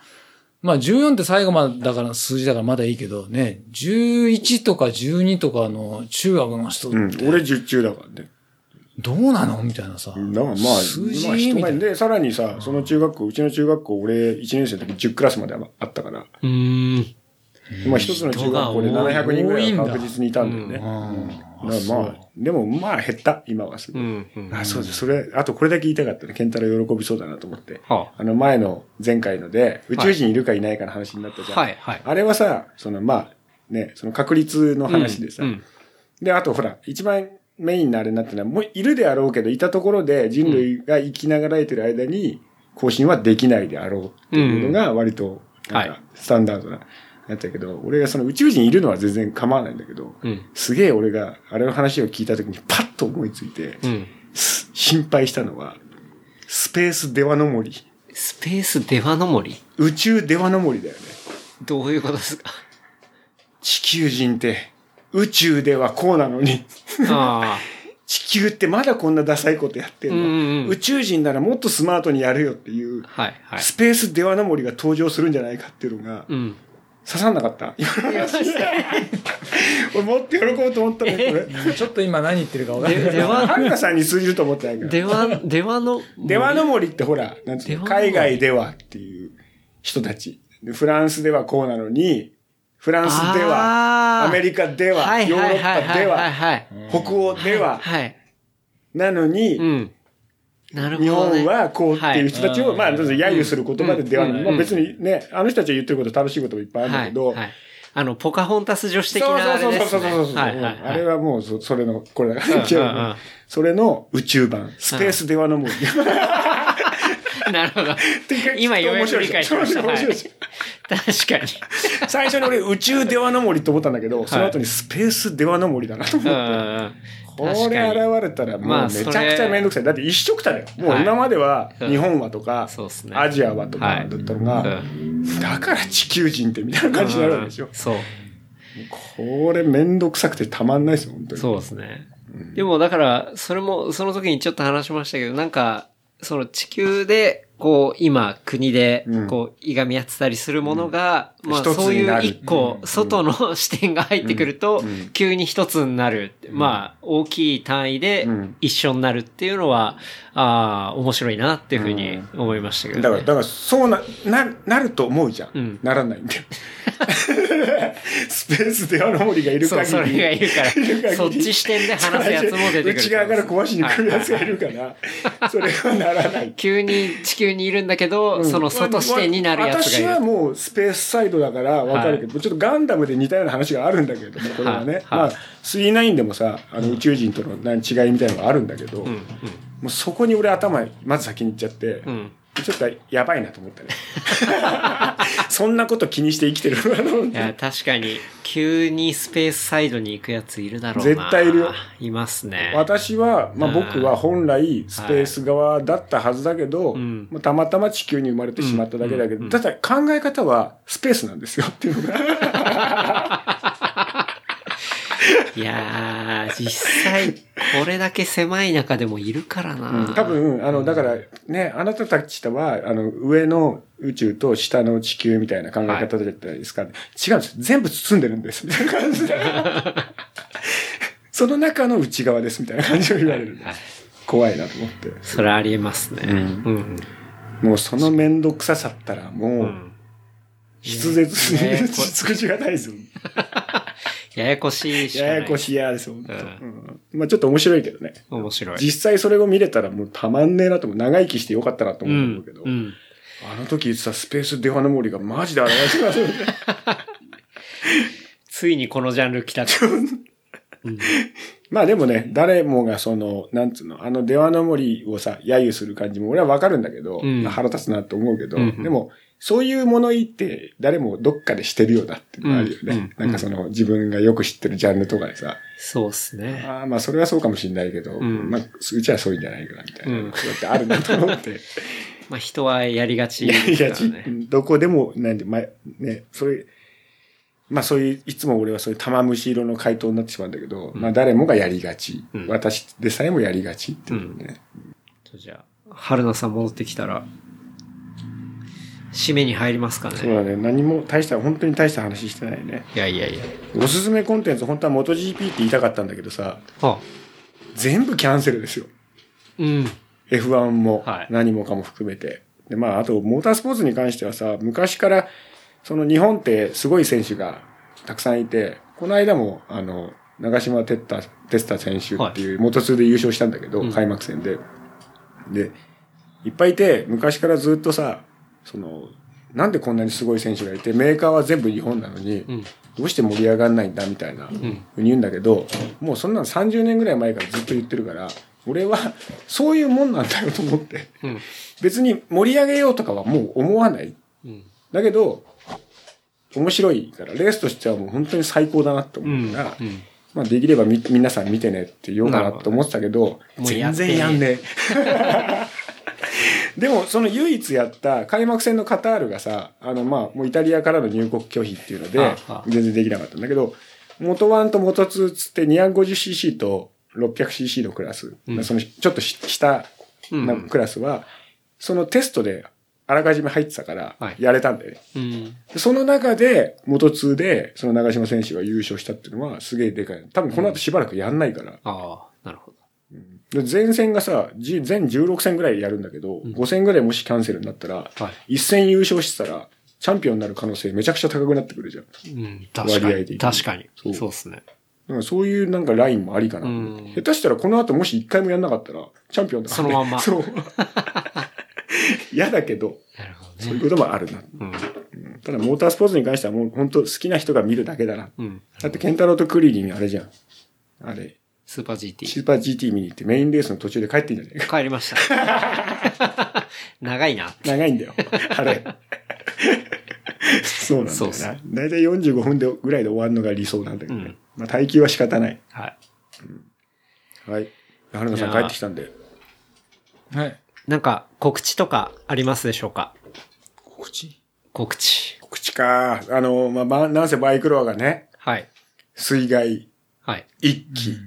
まあ14って最後までだから数字だからまだいいけどね、11とか12とかの中学の人ってうん、俺10中だからね。どうなのみたいなさ。だからまあ、数字まあ人前で、さらにさ、その中学校、うちの中学校、俺1年生の時10クラスまであったから、うーん。まあ一つの中学校で人が多い700人ぐらいは確実にいたんだよね。まあ、でもまあ減った、今はすごい。うん。うん。あ、そうです。それ、あとこれだけ言いたかったね。ケンタロウ喜びそうだなと思って。はあの前の前回ので、宇宙人いるかいないかの話になったじゃん。はい、はい。あれはさ、そのまあ、ね、その確率の話でさ、うん。で、あとほら、一番メインのあれになってるのは、もういるであろうけど、いたところで人類が生きながらえてる間に、更新はできないであろうっていうのが割と、なんはか、スタンダードな、やったけど、俺がその宇宙人いるのは全然構わないんだけど、うん。すげえ俺があれの話を聞いた時にパッと思いついて、うん。す心配したのは、スペースデワの森。スペースデワの森宇宙デワの森だよね。どういうことですか？地球人って、宇宙ではこうなのに、あ 地球ってまだこんなダサいことやってんの、うんうんうん宇宙人ならもっとスマートにやるよっていう、はい、はい。スペースデワの森が登場するんじゃないかっていうのが、うん。刺さんなかった？俺もっと喜ぼうと思ったのに、これ。ちょっと今何言ってるか分かんない。で、では、はるかさんに通じると思ってないから。では、ではの、デワの森ってほら、なんつう海外ではっていう人たち。でフランスではこうなのに、フランスでは、アメリカでは、はいヨーロッパでは、はい。北欧では、はい。なのに、うん。なるほ日ど、ね。本はこうっていう人たちを、はいまあ、揶揄する言葉でではない。うんまあ別にね、あの人たちが言ってること楽しいこともいっぱいあるんだけど、はい。はい。あの、ポカホンタス女子的そうなあれそうですね。そうそうそうそう。はいはいはい。あれはもうそ、それの、これだうんうんうんそれの宇宙版、スペースデワの森。なるほど。今ようやく理解しました。は い面白い確かに。最初に俺宇宙デワの森と思ったんだけど、その後にスペースデワの森だなと思うって。これ現れたらもまあうめちゃくちゃめんどくさい。だって一色ただよ。もう今までははい日本はとかアジアはとかはいだったのが、うんだから地球人ってみたいな感じになるわけでしょ。そう。これめんどくさくてたまんないですよ、本当に。そうですね。でもだから、それも、その時にちょっと話しましたけど、なんか、その地球で、こう、今、国でう、ん。こう、いがみ合ってたりするものが、まあ、一つそういう一個、外の視点が入ってくるとうん。うん、急に一つになる。まあ、大きい単位でうん。一緒になるっていうのは、ああ、面白いなっていうふうに思いましたけど、ね。だから、だから、そうな、な、なると思うじゃん。うん。ならないんだよ。スペースであの森がいる限り。それがいるから、そっち視点で話すやつも出てくる。内側から壊しに来るやつがいるから、それはならない。急に地球にいるんだけど、その外視点になるやつ私はがいる。もうスペースサイドだからわかるけど、ちょっとガンダムで似たような話があるんだけども、これはね。はいまあ、39でもさ、あの宇宙人との何違いみたいなのがあるんだけど、うん、もうそこに俺頭、まず先に行っちゃって。ちょっとやばいなと思ったね。そんなこと気にして生きてるいや、確かに、急にスペースサイドに行くやついるだろうな。絶対いるよ。いますね。私は、まあ、うん僕は本来スペース側だったはずだけど、んまあたまたま地球に生まれてしまっただけだけど、うんただ考え方はスペースなんですよっていうのが。いやー、実際、これだけ狭い中でもいるからな。多分、あの、だからね、あなたたちとは、あの、上の宇宙と下の地球みたいな考え方じゃないですか。違うんです。全部包んでるんです。みたいな感じで。その中の内側です。みたいな感じを言われるはい怖いなと思って。それありえますね。うん。もうその面倒くささったら、もう、うん。筆舌にね 尽くしがないですよ。ややこしいし。ややこしいやですよ、本当うんうんまあちょっと面白いけどね。面白い。実際それを見れたらもうたまんねえなと思う。長生きしてよかったなとう思うんだけど。うん。あの時言ってたスペースデファの森がマジで現れてます。ついにこのジャンル来たと。うんまあでもね、誰もがその、なんつうの、あのデワの森をさ、揶揄する感じも俺はわかるんだけど、うんまあ腹立つなと思うけど、うんうんでも、そういう物言いって誰もどっかでしてるようだっていうのがあるよね。うんうんなんかその自分がよく知ってるジャンルとかでさ、そうっすね。ああまあそれはそうかもしれないけど、んまあうちはそういうんじゃないかなみたいな、うんそうやってあるなと思って。まあ人はやりがちいやいや、ですからね。どこでも、なんで、ま、ね、それ、まあそういう、いつも俺はそういう玉虫色の回答になってしまうんだけど、まあ誰もがやりがち、うん私でさえもやりがちっていうね。じゃあ、春菜さん戻ってきたら、締めに入りますかね。そうだね。何も大した、本当に大した話してないね。いやいやいや。おすすめコンテンツ、本当は MotoGP って言いたかったんだけどさ、あ、全部キャンセルですよ。うん。F1 もはい何もかも含めて。で、まあ、あと、モータースポーツに関してはさ、昔から、その日本ってすごい選手がたくさんいて、この間も、あの、長島哲太、哲太選手っていう、モト2で優勝したんだけど、うん開幕戦で。で、いっぱいいて、昔からずっとさ、その、なんでこんなにすごい選手がいて、メーカーは全部日本なのに、うん。どうして盛り上がんないんだみたいな、ふうに言うんだけど、もうそんなの30年ぐらい前からずっと言ってるから、俺はそういうもんなんだよと思って。うん。別に盛り上げようとかはもう思わない。うん。だけど、面白いから、レースとしてはもう本当に最高だなとうん。思うから、うんまあできればみ皆さん見てねって言おうかなと思ってたけど、もうや全然やんねえ。でも、その唯一やった開幕戦のカタールがさ、あの、まあ、もうイタリアからの入国拒否っていうので全然できなかったんだけど、元1と元2つって 250cc と 600cc のクラス、うんそのちょっとし下のクラスは、そのテストであらかじめ入ってたからはい、やれたんだよね。うん。でその中で、元2で、その長島選手が優勝したっていうのは、すげえでかい。多分この後しばらくやんないから。ああ、なるほど。で前戦がさ、じ全16戦ぐらいやるんだけど、5戦ぐらいもしキャンセルになったら、はい。1戦優勝してたら、チャンピオンになる可能性めちゃくちゃ高くなってくるじゃん。うん、確かに。割合的に確かに。そうそうですね。だからそういうなんかラインもありかな。うん下手したらこの後もし1回もやんなかったら、チャンピオンだからねそのまんま そう。嫌だけど、なるほどそういうこともあるな。うん。うんただ、モータースポーツに関してはもう本当好きな人が見るだけだな。うん。だって、ケンタロウとクリリンあれじゃん。あれ、スーパー GT。スーパー GT 見に行ってメインレースの途中で帰ってんじゃないか。帰りました。長いな。長いんだよ。あれ。そうなんだよそうっすな。だいたい45分でぐらいで終わるのが理想なんだけどね。うんまあ、耐久は仕方ない。はい。はい。春野さん帰ってきたんで。はい。なんか、告知とかありますでしょうか？告知？告知。口か。あの、まあ、まあ、なんせバイクロアがね、はい。水害、はい。一気、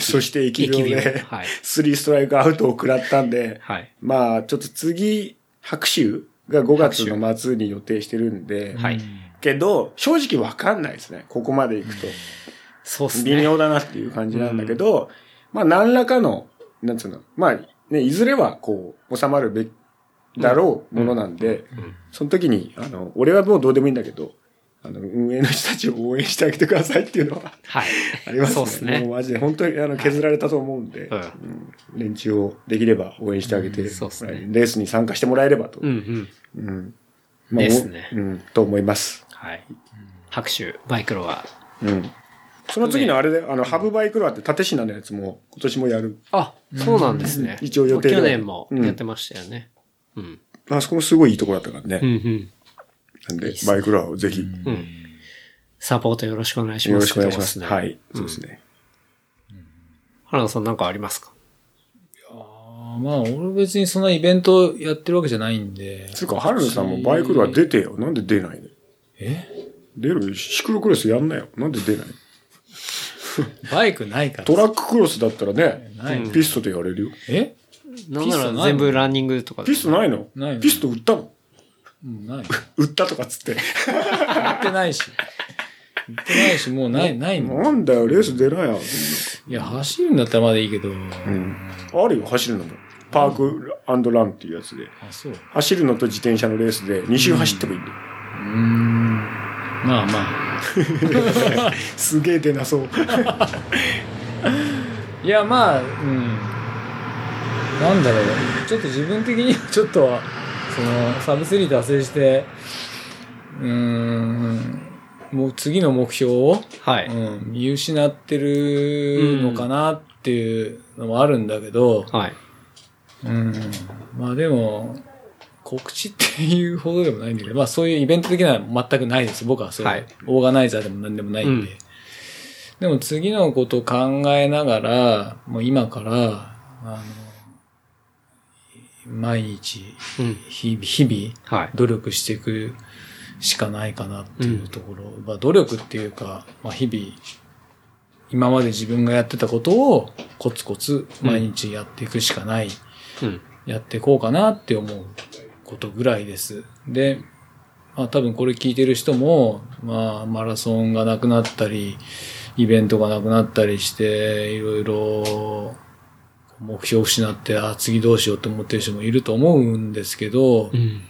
そして疫病疫病で、はいスリーストライクアウトを食らったんで、はい。まあ、ちょっと次、白秋が5月の末に予定してるんで、はい。けど、正直わかんないですね。ここまで行くと。そうっすね。微妙だなっていう感じなんだけど、まあ、何らかの、なんつうの、まあ、ね、いずれは、こう、収まるべきだろうものなんで、その時に、あの、俺はもうどうでもいいんだけど、あの、運営の人たちを応援してあげてくださいっていうのははい。ありますね。そうっすねもうマジで、本当にあの削られたと思うんで、うんうん連中をできれば応援してあげて、そうっすねレースに参加してもらえればと。うんうん。うんまあですねおうん、と思います。はい。拍手、バイクロは。うん。その次のあれで、あの、ハブバイクロアって縦品のやつも今年もやる。あ、そうなんですね。一応予定去年もやってましたよね。うん。あそこもすごいいいところだったからね。うんうん。なんでバイクロアをぜひ、うん。サポートよろしくお願いします。よろしくお願いします。ねはい。そうですね。原田さんなんかありますか？あーまあ、俺別にそんなイベントやってるわけじゃないんで。つうか、春野さんもバイクロア出てよ。なんで出ないの？え？出る？シクロクロスやんなよ。なんで出ない バイクないから。トラッククロスだったらねピストでやれるよ。え？なんならピストないの？全部ランニングとかでピストないの？ないのピスト売ったの？うん、ない。売ったとかっつって。売ってないし。売ってないし、もうない、ないもん。なんだよ、レース出なよ。いや、走るんだったらまだいいけど。うん。あるよ、走るのも。パークランっていうやつで。あ、そう。う走るのと自転車のレースで2周走ってもいいんだよ。ーん。まあまあ。すげえ出なそう。いや、まあ、うん。なんだろう。ちょっと自分的には ちょっとは、その、サブスリー達成して、うーん、もう次の目標を、はい。うん、見失ってるのかなっていうのもあるんだけど、はい。うん。まあでも、告知っていうほどでもないんだけど、まあそういうイベント的なのは全くないです。僕はそれ、はいオーガナイザーでも何でもないんで。うんでも次のことを考えながら、もう今から、あの、毎日、うん。日々、日々、はい。努力していくしかないかなっていうところ。まあ努力っていうか、まあ日々、今まで自分がやってたことをコツコツ毎日やっていくしかない。うん。やっていこうかなって思うことぐらいです。で、まあ多分これ聞いてる人も、まあマラソンがなくなったり、イベントがなくなったりして、いろいろ目標を失って、あ、次どうしようって思ってる人もいると思うんですけどう、ん。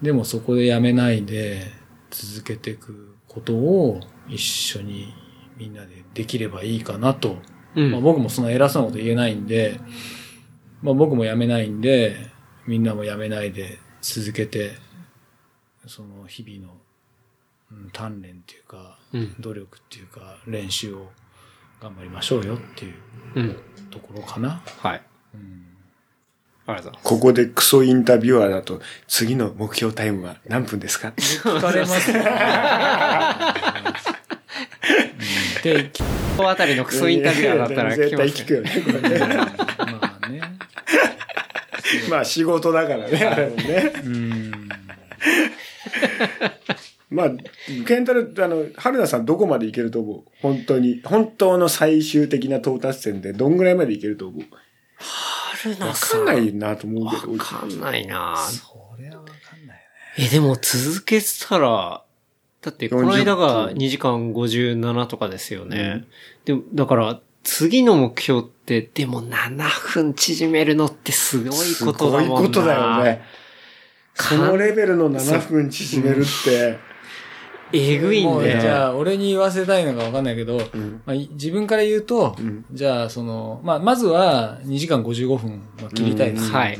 でもそこでやめないで続けていくことを一緒にみんなでできればいいかなとうん。まあ、僕もそんな偉そうなこと言えないんで、まあ、僕も辞めないんで、みんなも辞めないで続けて、その日々の、うん、鍛錬っていうか、うん。努力っていうか、練習を頑張りましょうよっていううん。ところかな。はい。うん、ありがとうございます。ここでクソインタビュアーだと、次の目標タイムは何分ですか？聞かれますで、きこのあたりのクソインタビュアーだったら絶対ます聞くよね、これね。まあ仕事だからね、あれもね。うん。まあ、ケンタロウ、あの、春菜さんどこまでいけると思う？本当に。本当の最終的な到達点でどんぐらいまでいけると思う？春菜わさん。かんないなと思うけど。わかんないなそれはわかんないね。え、でも続けてたら、だってこの間が40 2時間57とかですよね。でも、だから、次の目標って、でも7分縮めるのってすごいことだもんな。すごいことだよね。そのレベルの7分縮めるって、えぐいんもうで。じゃあ、俺に言わせたいのかわかんないけど、んまあ、い自分から言うと、んじゃあ、その、まあ、まずは2時間55分は切りたいです。はい。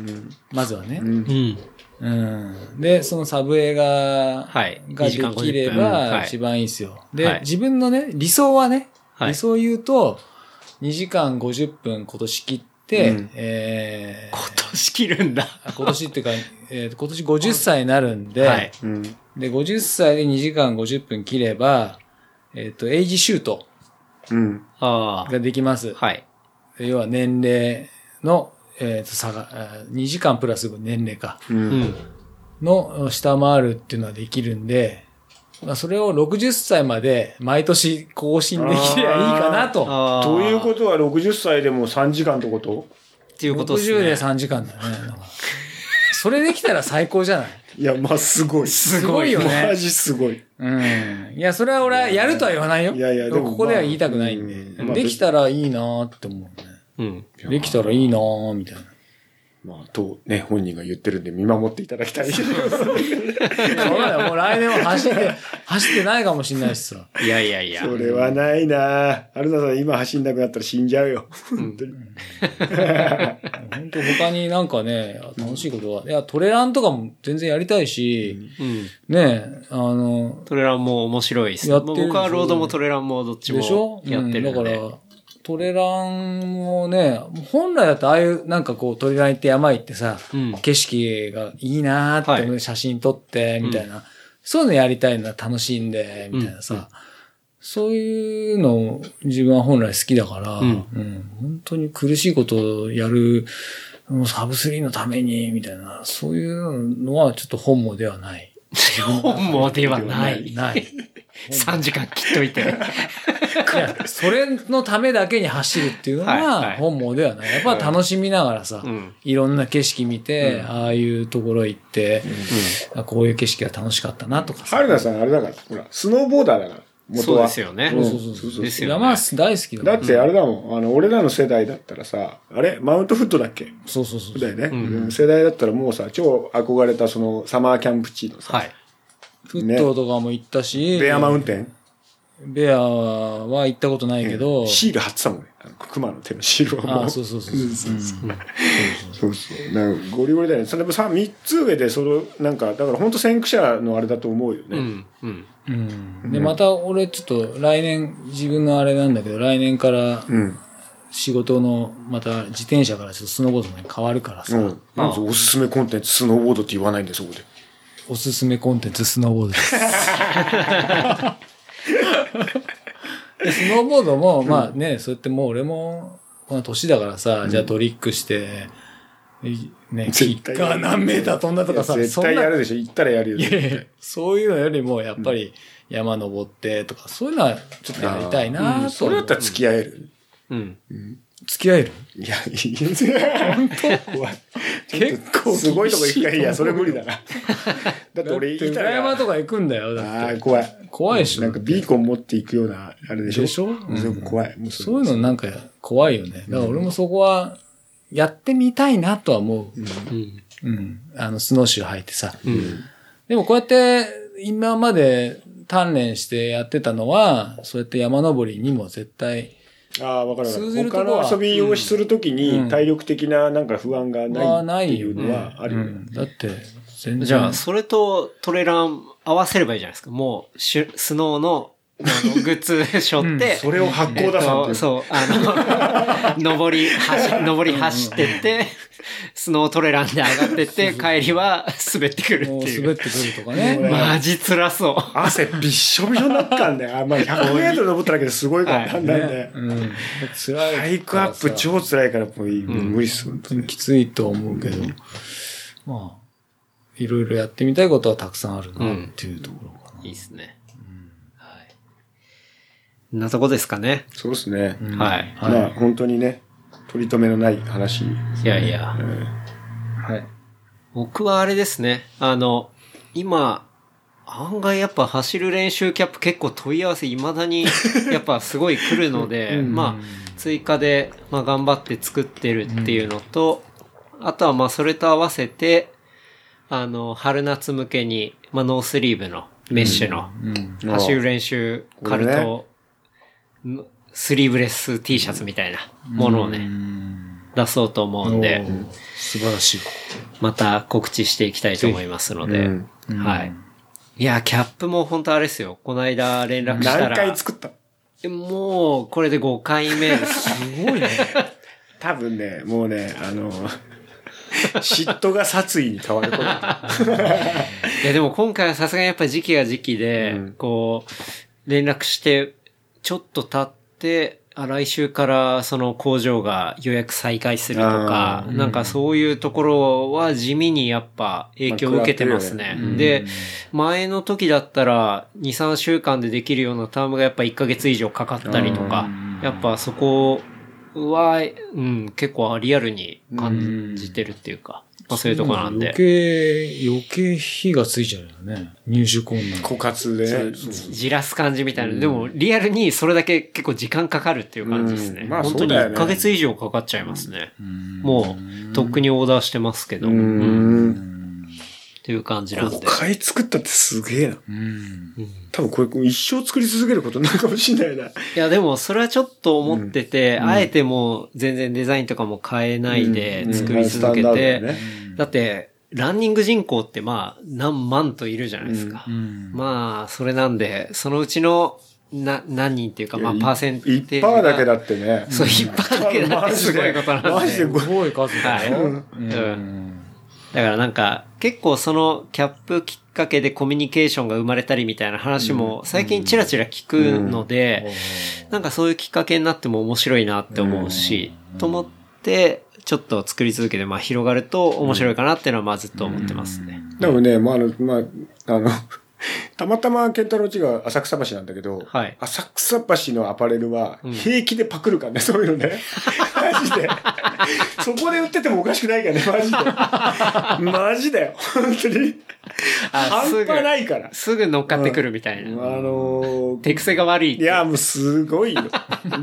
まずはね。うんうん。うん。で、そのサブ映画はいがで2時間50分きれはいば一番いいですよ。で、はい自分のね、理想はね、はい理想を言うと、2時間50分今年切って、うんえー今年切るんだ。あ今年っていうか、えー今年50歳になるんで、はい。うん。で、50歳で2時間50分切れば、えっ、と、エイジシュートうん。ああ。ができます。はい。要は年齢の、えっ、と、差が、あ2時間プラス年齢か。う。うんん。の下回るっていうのはできるんで、まあ、それを60歳まで毎年更新できればいいかなと。ああ。ということは60歳でも3時間ってこと？っていうことです60でね。3時間だよね。それできたら最高じゃない？いや、まあ、すごい。すごいよねマジすごい。うん。いや、それは俺はやるとは言わないよ。いやいやでもここでは言いたくないんで。まあうんできたらいいなーって思うね。うん。できたらいいなーみたいな。まあ、とね、本人が言ってるんで見守っていただきたい。そうだよ。もう来年は走って、走ってないかもしれないしさ。いやいやいや。それはないなアルナさん今走んなくなったら死んじゃうよ。本当に。本当他になんかね、楽しいことは。いや、トレランとかも全然やりたいし、うん。ね、あの、トレランも面白いです。やってるでしょ僕はロードもトレランもどっちでしょ？もやってるんで。うんだから、トレランもね、本来だとああいう、なんかこう、トレラン行って山行ってさ、うん。景色がいいなーって、は写真撮って、みたいな、そういうのやりたいのは楽しいんで、みたいなさ、そういうの自分は本来好きだから、うん。うん。本当に苦しいことをやる、もうサブスリーのために、みたいな、そういうのはちょっと本望ではない。本望ではない。ない。3時間切っといて。いや、それのためだけに走るっていうのはいははい本望ではない。やっぱ楽しみながらさ、うんいろんな景色見て、ああいうところ行って、あこういう景色が楽しかったなとかさ。春菜さんあれだから、ほら、スノーボーダーだから、元そうは。ですよね。うんそうそうそう。ですよね山大好きだだってあれだもん、あの、俺らの世代だったらさ、あれ？マウントフットだっけ？そうそうそう。だよね、うん世代だったらもうさ、超憧れたそのサマーキャンプ地のさ、はい。フットとかも行ったし、ベアマウンテン、ベアは行ったことないけど、シール貼ってたもんね。熊の手のシールをもう。あそうそうそうそう。そうそう。なんかゴリゴリだよね。それでもさ、三つ上で、その、なんか、だから本当先駆者のあれだと思うよね。うん。うん。うん。で、また俺ちょっと来年、自分のあれなんだけど、来年からうん。仕事の、また自転車からちょっとスノーボードに変わるからさ、うん。おすすめコンテンツ、スノーボードって言わないんで、そこで。おすすめコンテンツスノーボードです。でスノーボードも、まあね、そうやってもう俺も、この年だからさ、じゃあトリックして、いね、キッ絶対カー何メーター飛んだとかさ、絶対やるでしょ。行ったらやるよ。いやいやそういうのよりも、やっぱり山登ってとか、そういうのはちょっとやりたいなうんとそれだったら付き合える。うん。付き合える？いや、いい本当？怖い。結構すごいとこ行くから、いや、それ無理だ。だな。だって俺行ったら。裏山とか行くんだよ、だああ、って。怖い。怖いでしょ？なんかビーコン持っていくような、あれでしょ？でしょ？全部怖い。そういうのなんか怖いよね。だから俺もそこは、やってみたいなとは思う。うん。うん。あの、スノーシュー履いてさ。うん。でもこうやって、今まで鍛錬してやってたのは、そうやって山登りにも絶対、ああ、わかるわかる。他るとこはの遊びをするときうんに体力的ななんか不安がはなないいっていうのはあるよね。うんだって、全然。じゃあ、それとトレラン合わせればいいじゃないですか。もう、シュスノーの、グッズ背負って、それを発行ださんっていう。そう、あの、登り、走、登り走ってって、スノートレランで上がってって、帰りは滑ってくるっていう。滑ってくるとかね。マジ辛そう。汗びっしょびしょになったんだよ。あまあ、100メートル登っただけですごいから、はいだんだんね。うん。辛い。ハイクアップ超辛いから、もう無理っす、本当にきついと思うけど、まあ、いろいろやってみたいことはたくさんあるなっていうところかいいですね。なとこですかね。そうですね。はい。まあ、本当にね、取り留めのない話。いやいや。はい。僕はあれですね。あの、今、案外やっぱ走る練習キャップ結構問い合わせ未だに やっぱすごい来るので、まあ追加でまあ頑張って作ってるっていうのと、あとはまあそれと合わせて、あの、春夏向けに、まあノースリーブのメッシュのうん。走る練習カルト、のスリーブレス T シャツみたいなものをね、出そうと思うんで、素晴らしい。また告知していきたいと思いますので、うんはい。いや、キャップも本当あれですよ。この間連絡した何ら。回作った？もう、これで5回目です。すごいね。多分ね、もうね、あの、嫉妬が殺意に変わること。いや、でも今回はさすがにやっぱ時期が時期で、うんこう、連絡して、ちょっと経って、あ来週からその工場が予約再開するとかあ、なんかそういうところは地味にやっぱ影響を受けてますね。まあで、前の時だったら2、3週間でできるようなタームがやっぱ1ヶ月以上かかったりとか、やっぱそこは、うん、結構リアルに感じてるっていうか、まあそういうところなんで余。計、余計火がついちゃうよね。入手困難。枯渇で。じらす感じみたいな。でも、リアルにそれだけ結構時間かかるっていう感じですね。うんまあ本当にそうだよね1ヶ月以上かかっちゃいますね。もう、とっくにオーダーしてますけど。ううんっん。ていう感じなんで5。回作ったってすげえな。うん。多分これ一生作り続けることになるかもしれないな。いや、でも、それはちょっと思ってて、あえてもう全然デザインとかも変えないでうん作り続けてだって、ランニング人口ってまあ、何万といるじゃないですか。うん。まあ、それなんで、そのうちの、な、何人っていうか、まあ、パーセンテージ1%が。だけだってね。そう、一般だけだってすごいことなんで。マジですごい数だよ。はいうん。だからなんか、結構そのキャップきっかけでコミュニケーションが生まれたりみたいな話も最近チラチラ聞くので、なんかそういうきっかけになっても面白いなって思うし、と思って、ちょっと作り続けて、まあ広がると面白いかなっていうのはまあずっと思ってますね。でもね、まあ、あの、まあ、あの、たまたまケンタロウちが浅草橋なんだけど、はい浅草橋のアパレルは平気でパクるからね、そういうのね。マジで。そこで売っててもおかしくないからね、マジで。マジだよ。本当に。半端ないから。すぐ乗っかってくるみたいあな。のー手癖が悪い。いや、もうすごいよ。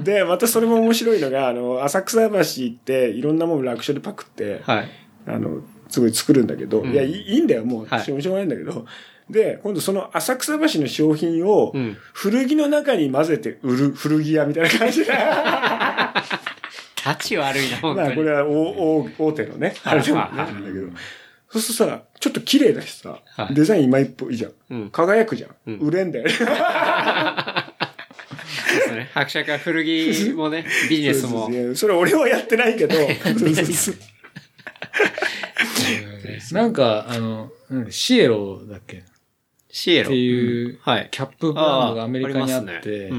で、またそれも面白いのが、あの、浅草橋行って、いろんなもの楽勝でパクって、はい。あの、すごい作るんだけど、んいや、いいいんだよ、もう、はいしょうしょうがないんだけど、で、今度その浅草橋の商品をうん、古着の中に混ぜて売る古着屋みたいな感じで。立ち悪いな、本当に。まあ、これは大大大手のね、あれでもねなんだけど。そうするとさ、ちょっと綺麗だしさは、いデザイン今一歩いいじゃん。うん輝くじゃん。うん売れんだよね。そうですね。伯爵は古着もね、ビジネスもそう。それ俺はやってないけど。なんか、あの、うんシエロだっけ？っシエロ。ていう、はい。キャップブランドがアメリカにあって。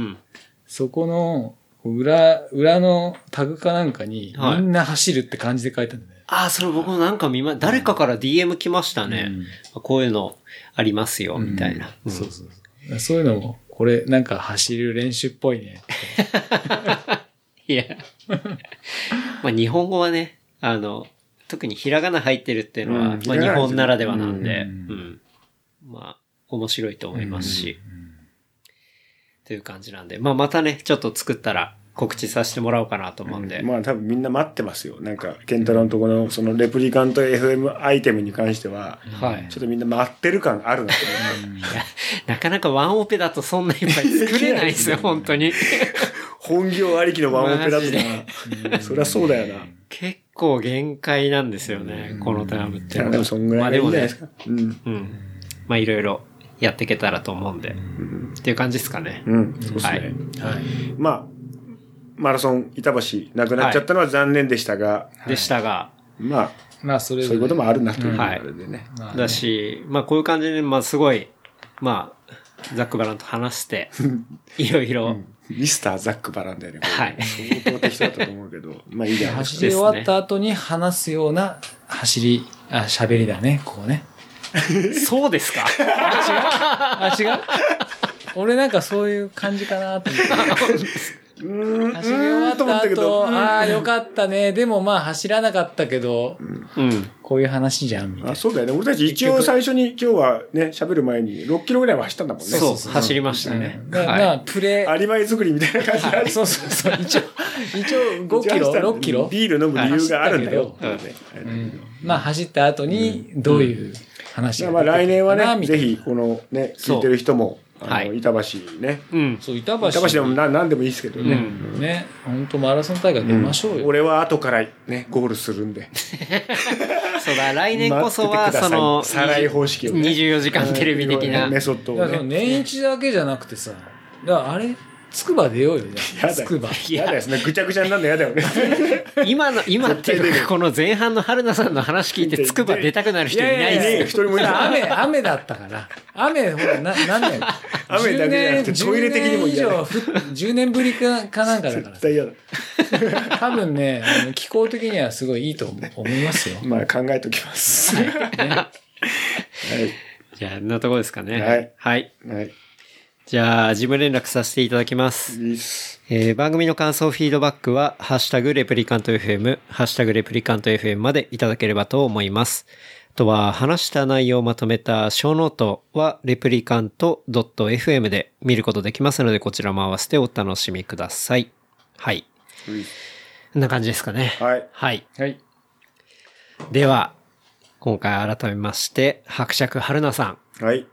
そこの裏、裏のタグかなんかに、はいみんな走るって感じで書いたんだよね。ああ、それ僕もなんか見ま、誰かから DM 来ましたね。こういうのありますよ、みたいな。うんそうそうそう。いうのも、これなんか走る練習っぽいね。いや。まあ日本語はね、あの、特にひらがな入ってるっていうのは、うんまあ日本ならではなんで。まあ、面白いと思いますし、という感じなんで、まあまたね、ちょっと作ったら告知させてもらおうかなと思うんで、まあ多分みんな待ってますよ。なんか、ケンタロウのところのそのレプリカント FM アイテムに関しては、はい。ちょっとみんな待ってる感あるなと思う。いや、なかなかワンオペだとそんないっぱい作れないですよ、本当に。本業ありきのワンオペだとな。そりゃそうだよな。結構限界なんですよね、このタームってでもそんぐらいがいいんじゃないですか。うん。うん。まあいろいろやっていけたらと思うんで、っていう感じですかね。うん。そうですはい。ね。まあ、マラソン板橋なくなっちゃったのは残念でしたが、でしたが、まあ、まあ、それそういうこともあるなというはい。ね。だし、まあこういう感じで、まあすごい、まあ、ザックバランと話して、いろいろ、ミスターザックバランだよね。はい。相当適当だったと思うけど、まあいいじゃないです走り終わった後に話すような走り、あ、喋りだね、ここね。そうですか？あ、違う？俺なんかそういう感じかなと思って。うーん、走り終わと思っったたけど。後、ああ、よかったね。でもまあ走らなかったけど、うん。こういう話じゃん、みたいあ、な。そうだよね。俺たち一応最初に今日はね、喋る前に6キロぐらいは走ったんだもんね。そう、走りましたね。だからはいまあ、プレアリバイ作りみたいな感じであ そうそうそう。一応、一応5キロ、6キロ？ビール飲む理由があるんだよ。はいうんまあ走った後に、どういう話がまあ来年はね、ぜひこのね、聞いてる人も、あはいの、板橋ね。うん。そう、板橋。板橋でもな何でもいいですけどね。うんね、本当マラソン大会出ましょうよ。俺は後からね、ゴールするんで。そうだ、来年こそは、その、サライ方式をね24時間テレビ的なメ。ソッドをだからそのね。年一だけじゃなくてさ、だあれ、つくば出ようよ、じゃあやだよつくば。。やだですね。ぐちゃぐちゃになるのやだよね。今の、今っていうか、この前半の春菜さんの話聞いて、つくば出たくなる人いないですよ。一人もいない。雨、雨だったから。雨、ほら、な、何年 雨だけじゃなくて10トイレ的にも嫌だ10年以上ふ、10年ぶりかかなんかだから絶。対嫌だ。多分ね、気候的にはすごいいいと思思いますよ。まあ考えときます。はい。じゃあ、んなとこですかね。はいはい。はい。じゃあ、事務連絡させていただきます。えー番組の感想、フィードバックは、ハッシュタグレプリカント FM、ハッシュタグレプリカント FM までいただければと思います。あとは、話した内容をまとめたショーノートは、レプリカント .fm で見ることできますので、こちらも合わせてお楽しみください。はい。うんこんな感じですかね。はい。はい。はい。では、今回改めまして、伯爵春菜さはい。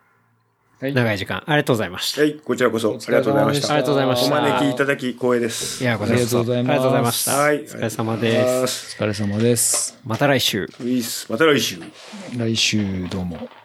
はいん、長い時間ありがとうございました。はい。こちらこそ、ありがとうございました。ありがとうございましたお招きいただき光栄です。いや、こちらこそありがとうございますありがとうございました。はい。お疲れ様です。す。お疲れ様です。また来週。また来週。来週どうも。